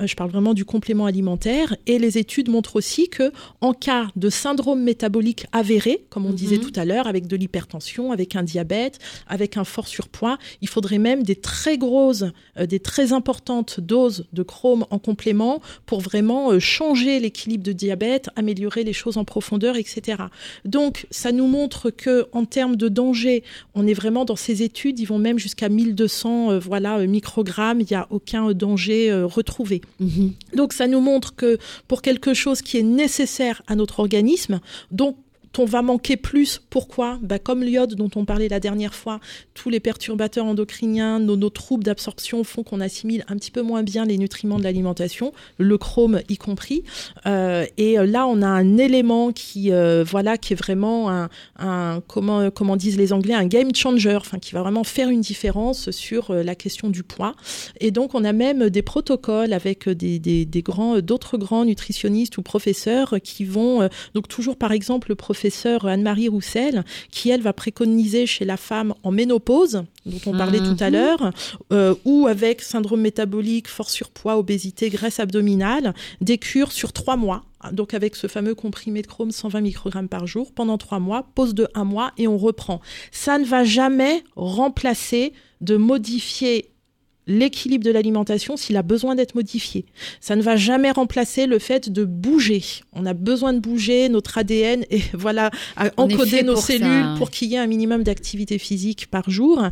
Euh, je parle vraiment du complément alimentaire. Et les études montrent aussi que en cas de syndrome métabolique avéré, comme on disait Mhm. tout à l'heure, avec de l'hypertension, avec un diabète, avec un fort surpoids, il faudrait même des très grosses, euh, des très importantes doses de chrome en complément pour vraiment euh, changer l'équilibre de diabète, améliorer les choses en profondeur, etc. Donc, ça nous montre que en termes de danger, on est vraiment dans ces études, ils vont même jusqu'à 1200 euh, voilà, microgrammes, il n'y a aucun danger retrouvé. Mhm. Donc ça nous montre que pour quelque chose qui est nécessaire à notre organisme, donc on va manquer plus. Pourquoi? Bah, Comme l'iode dont on parlait la dernière fois, tous les perturbateurs endocriniens, nos, troubles d'absorption font qu'on assimile un petit peu moins bien les nutriments de l'alimentation, le chrome y compris. Euh, et euh, là, on a un élément qui, euh, voilà, qui est vraiment un, comment, comment disent les Anglais, un game changer, qui va vraiment faire une différence sur la question du poids. Et donc, on a même des protocoles avec des, grands, d'autres grands nutritionnistes ou professeurs qui vont, donc toujours par exemple le professeur Anne-Marie Roussel, qui elle va préconiser chez la femme en ménopause, dont on parlait Mhm. tout à l'heure, euh, ou avec syndrome métabolique, fort surpoids, obésité, graisse abdominale, des cures sur trois mois. Donc avec ce fameux comprimé de chrome 120 microgrammes par jour pendant trois mois, pause de un mois et on reprend. Ça ne va jamais remplacer de modifier l'équilibre de l'alimentation s'il a besoin d'être modifié. Ça ne va jamais remplacer le fait de bouger. On a besoin de bouger notre ADN et (laughs) voilà à encoder nos pour cellules pour qu'il y ait un minimum d'activité physique par jour.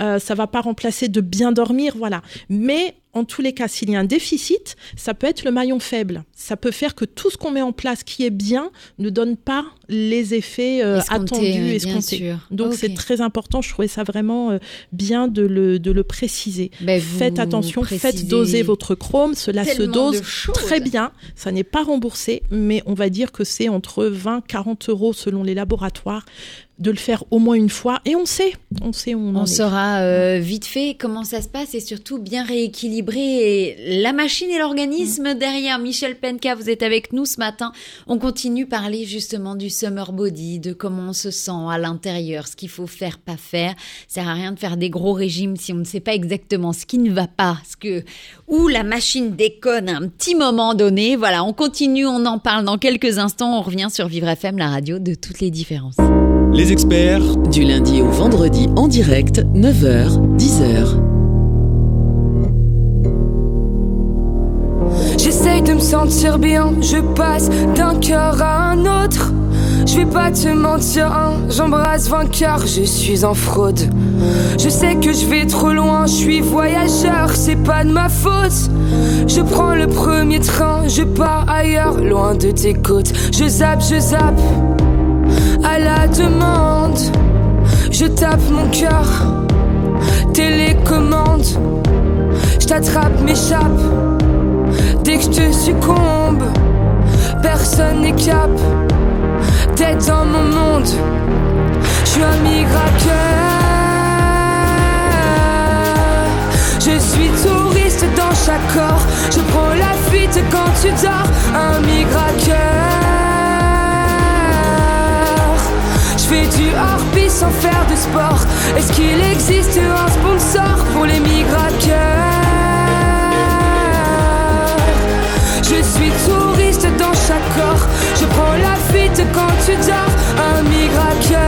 Euh, ça va pas remplacer de bien dormir, voilà. Mais en tous les cas, s'il y a un déficit, ça peut être le maillon faible. Ça peut faire que tout ce qu'on met en place qui est bien ne donne pas les effets euh, attendus, bien escomptés. Donc c'est très important. Je trouvais ça vraiment euh, bien de le, de le préciser. Ben, Faites attention, faites doser votre chrome. Cela se dose très bien. Ça n'est pas remboursé, mais on va dire que c'est entre 20 40 euros selon les laboratoires de le faire au moins une fois. Et on sait, on sait où on, On saura euh, vite fait comment ça se passe et surtout bien rééquilibrer la machine et l'organisme derrière. Michel Penka, vous êtes avec nous ce matin. On continue parler justement du summer body, de comment on se sent à l'intérieur, ce qu'il faut faire, pas faire. Ça sert à rien de faire des gros régimes si on ne sait pas exactement ce qui ne va pas, ce que où la machine déconne à un petit moment donné. Voilà, on continue, on en parle dans quelques instants. On revient sur Vivre FM, la radio de toutes les différences. Les experts Du lundi au vendredi en direct, 9h, 10h. J'essaye de me sentir bien, je passe d'un cœur à un autre. Je vais pas te mentir, hein, j'embrasse vainqueur, je suis en fraude. Je sais que je vais trop loin, je suis voyageur, c'est pas de ma faute. Je prends le premier train, je pars ailleurs, loin de tes côtes. Je zappe, je zappe, à la demande. Je tape mon cœur, télécommande. Je t'attrape, m'échappe. Dès que je te succombe, personne n'écape. Tête dans mon monde, je suis un migrateur. Je suis touriste dans chaque corps. Je prends la fuite quand tu dors. Un migrateur. Je fais du hors sans faire de sport. Est-ce qu'il existe un sponsor pour les migrateurs Je suis touriste dans chaque corps. Je prends la fuite quand tu dors. Un migrateur.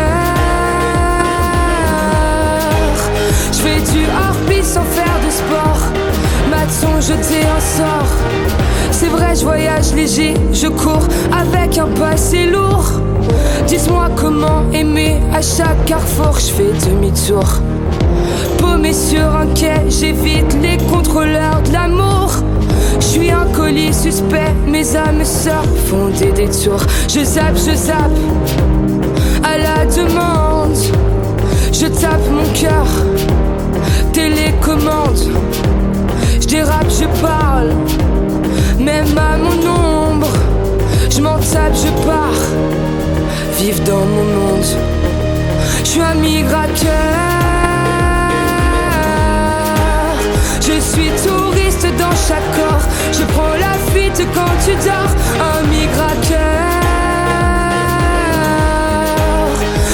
Je fais du hors sans faire de sport. Maths sont jetés en sort. C'est vrai, je voyage léger, je cours avec un passé lourd. Dis-moi comment aimer à chaque carrefour, je fais demi-tour. Paumé sur un quai, j'évite les contrôleurs de l'amour. Je suis un colis suspect, mes âmes sœurs font des détours. Je zappe, je zappe, à la demande. Je tape mon cœur, télécommande. Je dérape, je parle, même à mon ombre. Je m'en tape, je pars, vive dans mon monde. Je suis un migrateur. Je suis touriste dans chaque corps. Je prends la fuite quand tu dors. Un migrateur.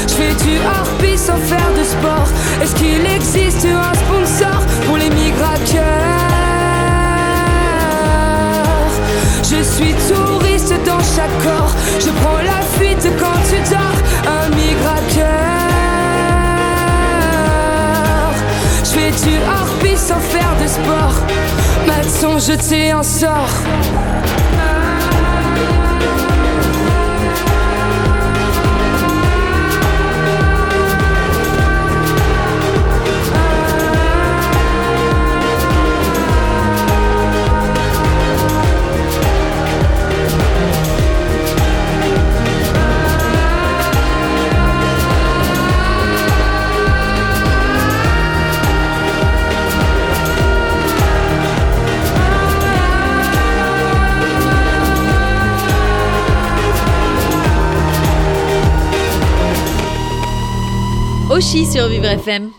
Je fais du harpie sans faire de sport. Est-ce qu'il existe un sponsor pour les migrateurs? Je suis touriste dans chaque corps. Je prends la fuite quand tu dors. Un migrateur. Je fais du harpie sans faire de sport. Matson, je t'ai un sort. Sur Vivre FM.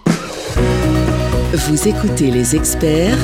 Vous écoutez les experts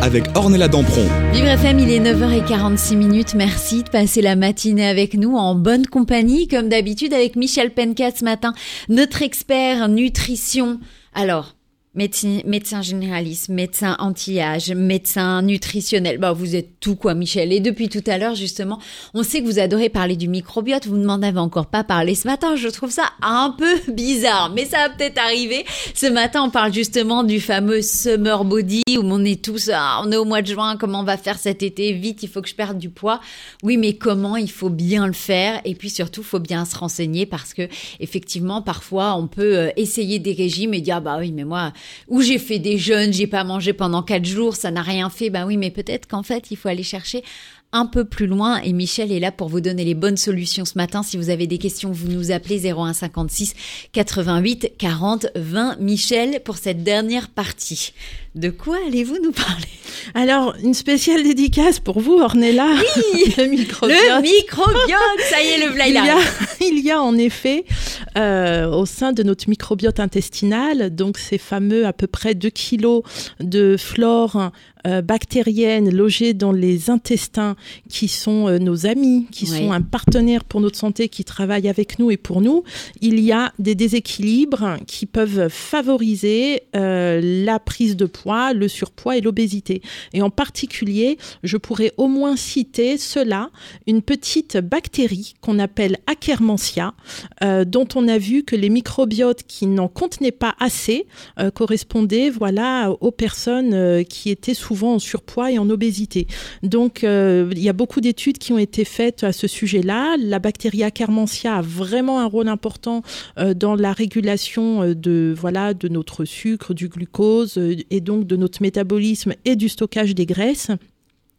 avec Ornella Dampron. Vivre FM, il est 9h46 minutes. Merci de passer la matinée avec nous en bonne compagnie, comme d'habitude avec Michel Pencat ce matin, notre expert nutrition. Alors, Médecin, médecin généraliste, médecin anti-âge, médecin nutritionnel. Bah, vous êtes tout quoi, Michel. Et depuis tout à l'heure, justement, on sait que vous adorez parler du microbiote. Vous ne m'en avez encore pas parlé ce matin. Je trouve ça un peu (laughs) bizarre, mais ça va peut-être arriver. Ce matin, on parle justement du fameux summer body où on est tous, ah, on est au mois de juin. Comment on va faire cet été? Vite, il faut que je perde du poids. Oui, mais comment? Il faut bien le faire? Et puis surtout, il faut bien se renseigner parce que effectivement, parfois, on peut euh, essayer des régimes et dire, ah, bah oui, mais moi, ou j'ai fait des jeûnes, j'ai pas mangé pendant quatre jours, ça n'a rien fait. Ben oui, mais peut-être qu'en fait, il faut aller chercher un peu plus loin et Michel est là pour vous donner les bonnes solutions ce matin. Si vous avez des questions, vous nous appelez 01 56 88 40 20. Michel, pour cette dernière partie, de quoi allez-vous nous parler? Alors, une spéciale dédicace pour vous, Ornella. Oui, (laughs) le microbiote. Le microbiote, ça y est, le il y, a, (laughs) il y a en effet euh, au sein de notre microbiote intestinal, donc ces fameux à peu près 2 kilos de flore euh, bactériennes logées dans les intestins qui sont euh, nos amis, qui Oui. sont un partenaire pour notre santé, qui travaillent avec nous et pour nous, il y a des déséquilibres qui peuvent favoriser euh, la prise de poids, le surpoids et l'obésité. Et en particulier, je pourrais au moins citer cela, une petite bactérie qu'on appelle Akkermansia, euh, dont on a vu que les microbiotes qui n'en contenaient pas assez euh, correspondaient voilà, aux personnes euh, qui étaient souvent en surpoids et en obésité. Donc, il y a beaucoup d'études qui ont été faites à ce sujet-là. La bactérie Akkermansia a vraiment un rôle important dans la régulation de, voilà, de notre sucre, du glucose et donc de notre métabolisme et du stockage des graisses.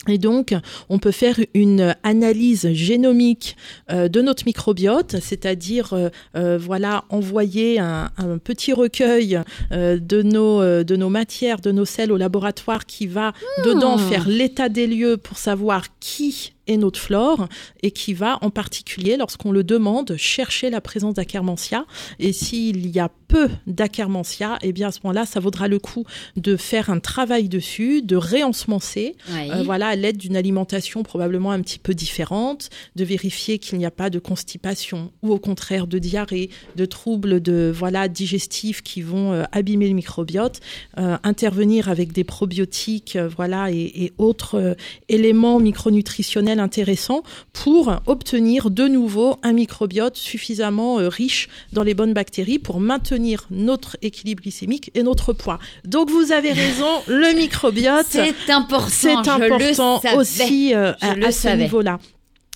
Et donc, on peut faire une analyse génomique euh, de notre microbiote, c'est-à-dire, euh, euh, voilà, envoyer un, un petit recueil euh, de nos de nos matières, de nos sels au laboratoire qui va dedans faire l'état des lieux pour savoir qui est notre flore et qui va en particulier, lorsqu'on le demande, chercher la présence d'Akkermansia. Et s'il y a peu d'Akkermansia, eh bien à ce moment-là, ça vaudra le coup de faire un travail dessus, de réensemencer, Oui. euh, voilà, à l'aide d'une alimentation probablement un petit peu différente, de vérifier qu'il n'y a pas de constipation ou au contraire de diarrhée, de troubles de voilà digestifs qui vont euh, abîmer le microbiote, euh, intervenir avec des probiotiques, euh, voilà, et, et autres éléments micronutritionnels intéressant pour obtenir de nouveau un microbiote suffisamment euh, riche dans les bonnes bactéries pour maintenir notre équilibre glycémique et notre poids. Donc vous avez raison, le microbiote, C'est important. c'est je le important savais. aussi euh, Je à, le à ce niveau-là.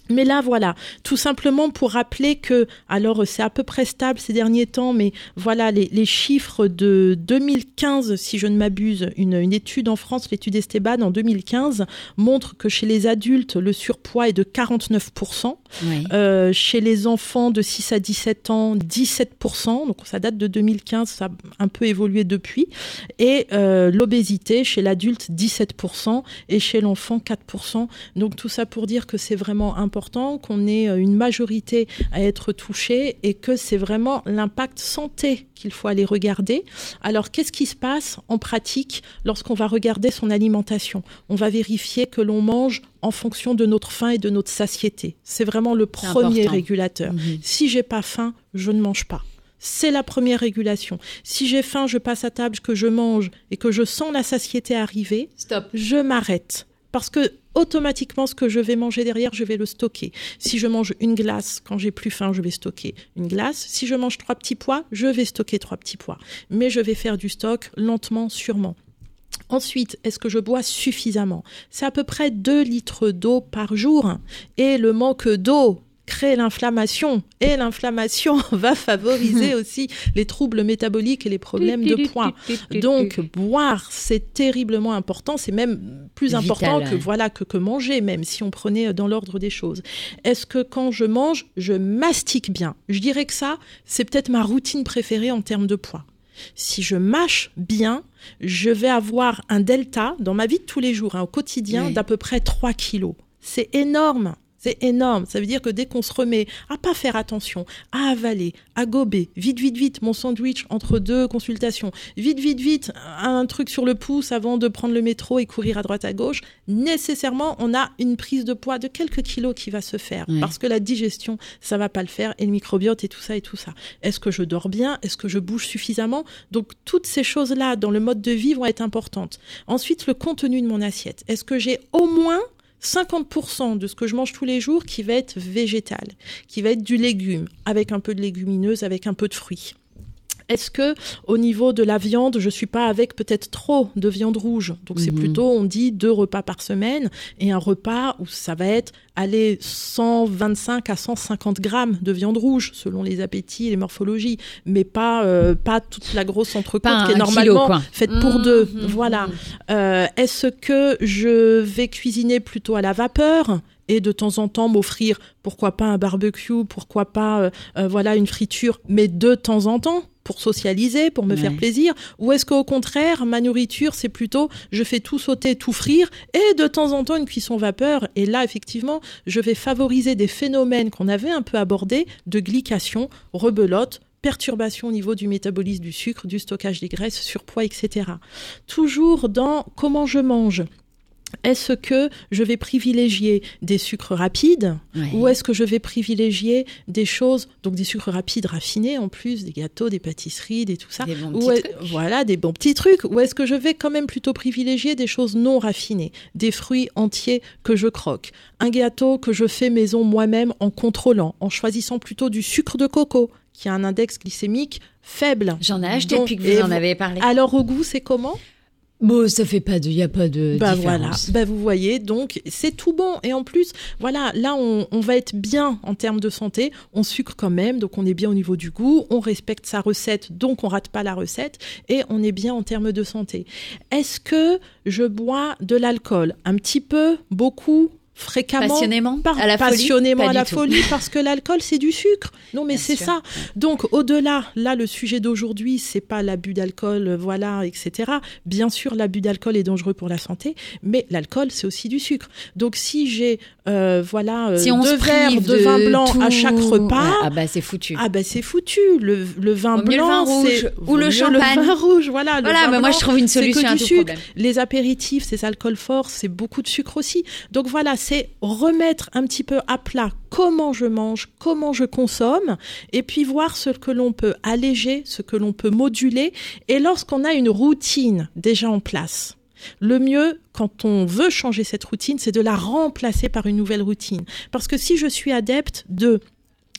Mais là, voilà, tout simplement pour rappeler que, alors c'est à peu près stable ces derniers temps, mais voilà, les, les chiffres de 2015, si je ne m'abuse, une, une étude en France, l'étude Esteban en 2015, montre que chez les adultes, le surpoids est de 49%, Oui. euh, chez les enfants de 6 à 17 ans, 17%, donc ça date de 2015, ça a un peu évolué depuis, et euh, l'obésité chez l'adulte 17% et chez l'enfant 4%. Donc tout ça pour dire que c'est vraiment important qu'on ait euh, une majorité à être touché et que c'est vraiment l'impact santé qu'il faut aller regarder. Alors qu'est-ce qui se passe en pratique lorsqu'on va regarder son alimentation? On va vérifier que l'on mange en fonction de notre faim et de notre satiété. C'est vraiment le premier important. régulateur. Mhm. Si j'ai pas faim, je ne mange pas. C'est la première régulation. Si j'ai faim, je passe à table, que je mange et que je sens la satiété arriver, Stop. je m'arrête. Parce que automatiquement, ce que je vais manger derrière, je vais le stocker. Si je mange une glace, quand j'ai plus faim, je vais stocker une glace. Si je mange trois petits pois, je vais stocker trois petits pois. Mais je vais faire du stock lentement, sûrement. Ensuite, est-ce que je bois suffisamment? C'est à peu près 2 litres d'eau par jour. Et le manque d'eau crée l'inflammation. Et l'inflammation (laughs) va favoriser (laughs) aussi les troubles métaboliques et les problèmes de poids. Donc, boire, c'est terriblement important. C'est même plus Vital, important que voilà que, que manger, même si on prenait dans l'ordre des choses. Est-ce que quand je mange, je mastique bien? Je dirais que ça, c'est peut-être ma routine préférée en termes de poids. Si je mâche bien, je vais avoir un delta dans ma vie de tous les jours, hein, au quotidien, Oui. d'à peu près 3 kilos. C'est énorme. C'est énorme. Ça veut dire que dès qu'on se remet à pas faire attention, à avaler, à gober, vite, vite, vite, mon sandwich entre deux consultations, vite, vite, vite, un truc sur le pouce avant de prendre le métro et courir à droite à gauche, nécessairement, on a une prise de poids de quelques kilos qui va se faire. Parce que la digestion, ça va pas le faire, et le microbiote et tout ça et tout ça. Est-ce que je dors bien? Est-ce que je bouge suffisamment? Donc, toutes ces choses-là dans le mode de vie vont être importantes. Ensuite, le contenu de mon assiette. Est-ce que j'ai au moins 50% de ce que je mange tous les jours qui va être végétal, qui va être du légume, avec un peu de légumineuse, avec un peu de fruits. Est-ce que au niveau de la viande, je suis pas avec peut-être trop de viande rouge? Donc c'est Mhm. plutôt, on dit deux repas par semaine et un repas où ça va être aller 125 à 150 grammes de viande rouge selon les appétits et les morphologies, mais pas euh, pas toute la grosse entrecôte qui est normalement kilo, faite pour deux. mhm, Voilà. mhm. Euh, Est-ce que je vais cuisiner plutôt à la vapeur et de temps en temps m'offrir, pourquoi pas un barbecue, pourquoi pas euh, voilà une friture, mais de temps en temps? Pour socialiser, pour me Ouais. faire plaisir Ou est-ce qu'au contraire, ma nourriture, c'est plutôt je fais tout sauter, tout frire et de temps en temps une cuisson vapeur Et là, effectivement, je vais favoriser des phénomènes qu'on avait un peu abordés de glycation, rebelote, perturbation au niveau du métabolisme du sucre, du stockage des graisses, surpoids, etc. Toujours dans comment je mange. Est-ce que je vais privilégier des sucres rapides Ouais. ou est-ce que je vais privilégier des choses, donc des sucres rapides raffinés en plus, des gâteaux, des pâtisseries, des tout ça Des bons Ou petits trucs. Voilà, des bons petits trucs. Ou est-ce que je vais quand même plutôt privilégier des choses non raffinées, des fruits entiers que je croque, un gâteau que je fais maison moi-même en contrôlant, en choisissant plutôt du sucre de coco qui a un index glycémique faible. J'en ai acheté Donc, depuis que vous en avez parlé. Alors au goût, c'est comment? Bon, ça fait pas de, y a pas de bah voilà, bah vous voyez, donc c'est tout bon. Et en plus, voilà, là on, on va être bien en termes de santé. On sucre quand même, donc on est bien au niveau du goût. On respecte sa recette, donc on rate pas la recette. Et on est bien en termes de santé. Est-ce que je bois de l'alcool? Un petit peu, beaucoup, fréquemment Passionnément par- À la folie passionnément Pas à la folie parce que l'alcool c'est du sucre. Non mais c'est ça. Donc au-delà, là le sujet d'aujourd'hui c'est pas l'abus d'alcool, euh, voilà, etc. Bien sûr l'abus d'alcool est dangereux pour la santé, mais l'alcool c'est aussi du sucre. Donc si j'ai euh, voilà euh, Si on deux verres de vin blanc tout- à chaque repas. Ouais, ah bah c'est foutu. Ah ben c'est foutu. Le, le vin le blanc, vin rouge c'est ou le champagne. Le vin rouge, voilà. le voilà, mais moi je trouve une solution à tout sucre. problème. Les apéritifs, ces alcools forts, c'est beaucoup de sucre aussi. Donc voilà, c'est remettre un petit peu à plat comment je mange, comment je consomme, et puis voir ce que l'on peut alléger, ce que l'on peut moduler. Et lorsqu'on a une routine déjà en place, Le mieux, quand on veut changer cette routine, c'est de la remplacer par une nouvelle routine. Parce que si je suis adepte de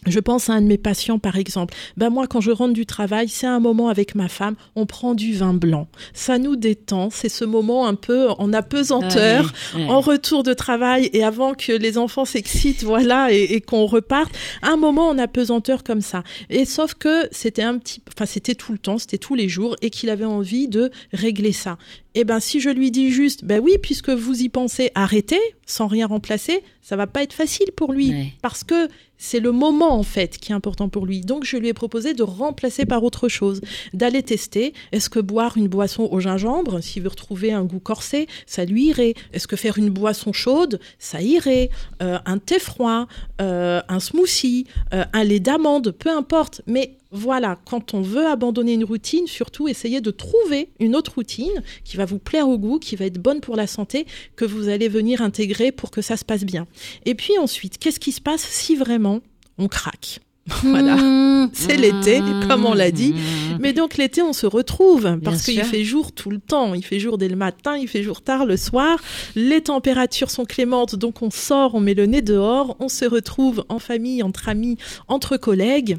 je pense à un de mes patients, par exemple. Ben moi, quand je rentre du travail, c'est un moment avec ma femme, on prend du vin blanc. Ça nous détend. C'est ce moment un peu en apesanteur, en retour de travail et avant que les enfants s'excitent, (laughs) voilà, et, et qu'on reparte. Un moment en apesanteur comme ça. Et sauf que c'était un petit, enfin c'était tout le temps, c'était tous les jours, et qu'il avait envie de régler ça. Eh ben, si je lui dis juste, ben oui, puisque vous y pensez, arrêter, sans rien remplacer, ça va pas être facile pour lui. Parce que c'est le moment, en fait, qui est important pour lui. Donc, je lui ai proposé de remplacer par autre chose, d'aller tester. Est-ce que boire une boisson au gingembre, s'il veut retrouver un goût corsé, ça lui irait. Est-ce que faire une boisson chaude, ça irait. Euh, un thé froid, euh, un smoothie, euh, un lait d'amande, peu importe. Mais voilà, quand on veut abandonner une routine, surtout essayez de trouver une autre routine qui va vous plaire au goût, qui va être bonne pour la santé, que vous allez venir intégrer pour que ça se passe bien. Et puis ensuite, qu'est-ce qui se passe si vraiment on craque (laughs) voilà, mmh. c'est l'été, comme on l'a dit. Mmh. Mais donc l'été, on se retrouve parce qu'il fait jour tout le temps. Il fait jour dès le matin, il fait jour tard le soir. Les températures sont clémentes, donc on sort, on met le nez dehors, on se retrouve en famille, entre amis, entre collègues.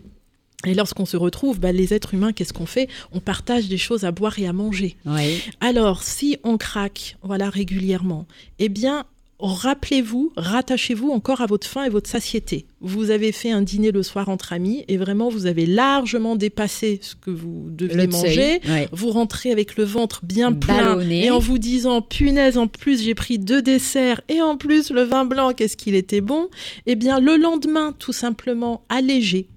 Et lorsqu'on se retrouve, bah, les êtres humains, qu'est-ce qu'on fait? On partage des choses à boire et à manger. Alors, si on craque, voilà, régulièrement, eh bien, rappelez-vous, rattachez-vous encore à votre faim et votre satiété. Vous avez fait un dîner le soir entre amis et vraiment vous avez largement dépassé ce que vous deviez manger. Vous rentrez avec le ventre bien plein et en vous disant punaise en plus j'ai pris deux desserts et en plus le vin blanc qu'est-ce qu'il était bon? Eh bien le lendemain tout simplement allégé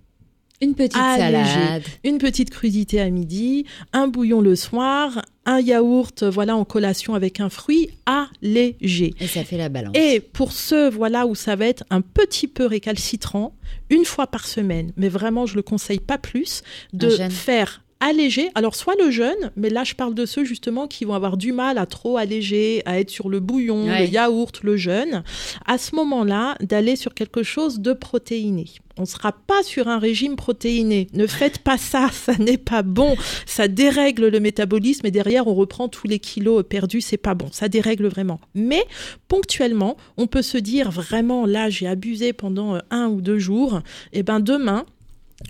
une petite salade. Une petite crudité à midi, un bouillon le soir, un yaourt, voilà, en collation avec un fruit allégé. Et ça fait la balance. Et pour ceux, voilà, où ça va être un petit peu récalcitrant, une fois par semaine, mais vraiment, je le conseille pas plus, de faire alléger. Alors, soit le jeûne, mais là, je parle de ceux justement qui vont avoir du mal à trop alléger, à être sur le bouillon, le yaourt, le jeûne. À ce moment-là, d'aller sur quelque chose de protéiné. On ne sera pas sur un régime protéiné. Ne faites pas ça, (laughs) ça n'est pas bon. Ça dérègle le métabolisme et derrière on reprend tous les kilos perdus, c'est pas bon. Ça dérègle vraiment. Mais ponctuellement, on peut se dire vraiment là j'ai abusé pendant un ou deux jours. Et eh ben demain,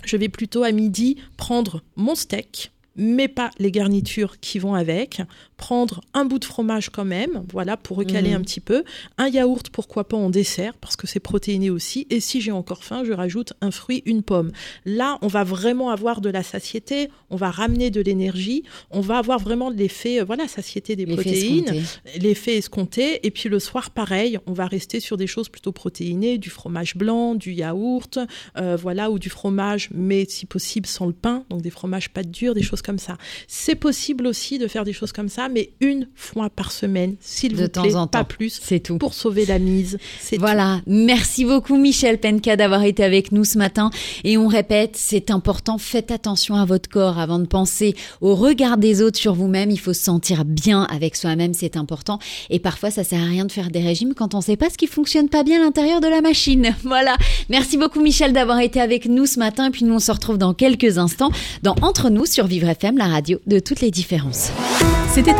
je vais plutôt à midi prendre mon steak, mais pas les garnitures qui vont avec, prendre un bout de fromage quand même, voilà, pour recaler mhm. un petit peu, un yaourt, pourquoi pas en dessert, parce que c'est protéiné aussi, et si j'ai encore faim, je rajoute un fruit, une pomme. Là, on va vraiment avoir de la satiété, on va ramener de l'énergie, on va avoir vraiment l'effet, euh, voilà, satiété des protéines, l'effet escompté, et puis le soir, pareil, on va rester sur des choses plutôt protéinées, du fromage blanc, du yaourt, euh, voilà, ou du fromage, mais si possible sans le pain, donc des fromages pâte dure, des choses comme ça. C'est possible aussi de faire des choses comme ça, mais une fois par semaine, s'il vous temps plaît, en pas plus. C'est tout. Pour sauver la mise. Voilà. Merci beaucoup, Michel Penka, d'avoir été avec nous ce matin. Et on répète, c'est important. Faites attention à votre corps avant de penser au regard des autres sur vous-même. Il faut se sentir bien avec soi-même. C'est important. Et parfois, ça sert à rien de faire des régimes quand on sait pas ce qui fonctionne pas bien à l'intérieur de la machine. (laughs) Voilà. Merci beaucoup, Michel, d'avoir été avec nous ce matin. Et puis nous, on se retrouve dans quelques instants dans Entre nous sur Vivre FM, la radio de toutes les différences. C'était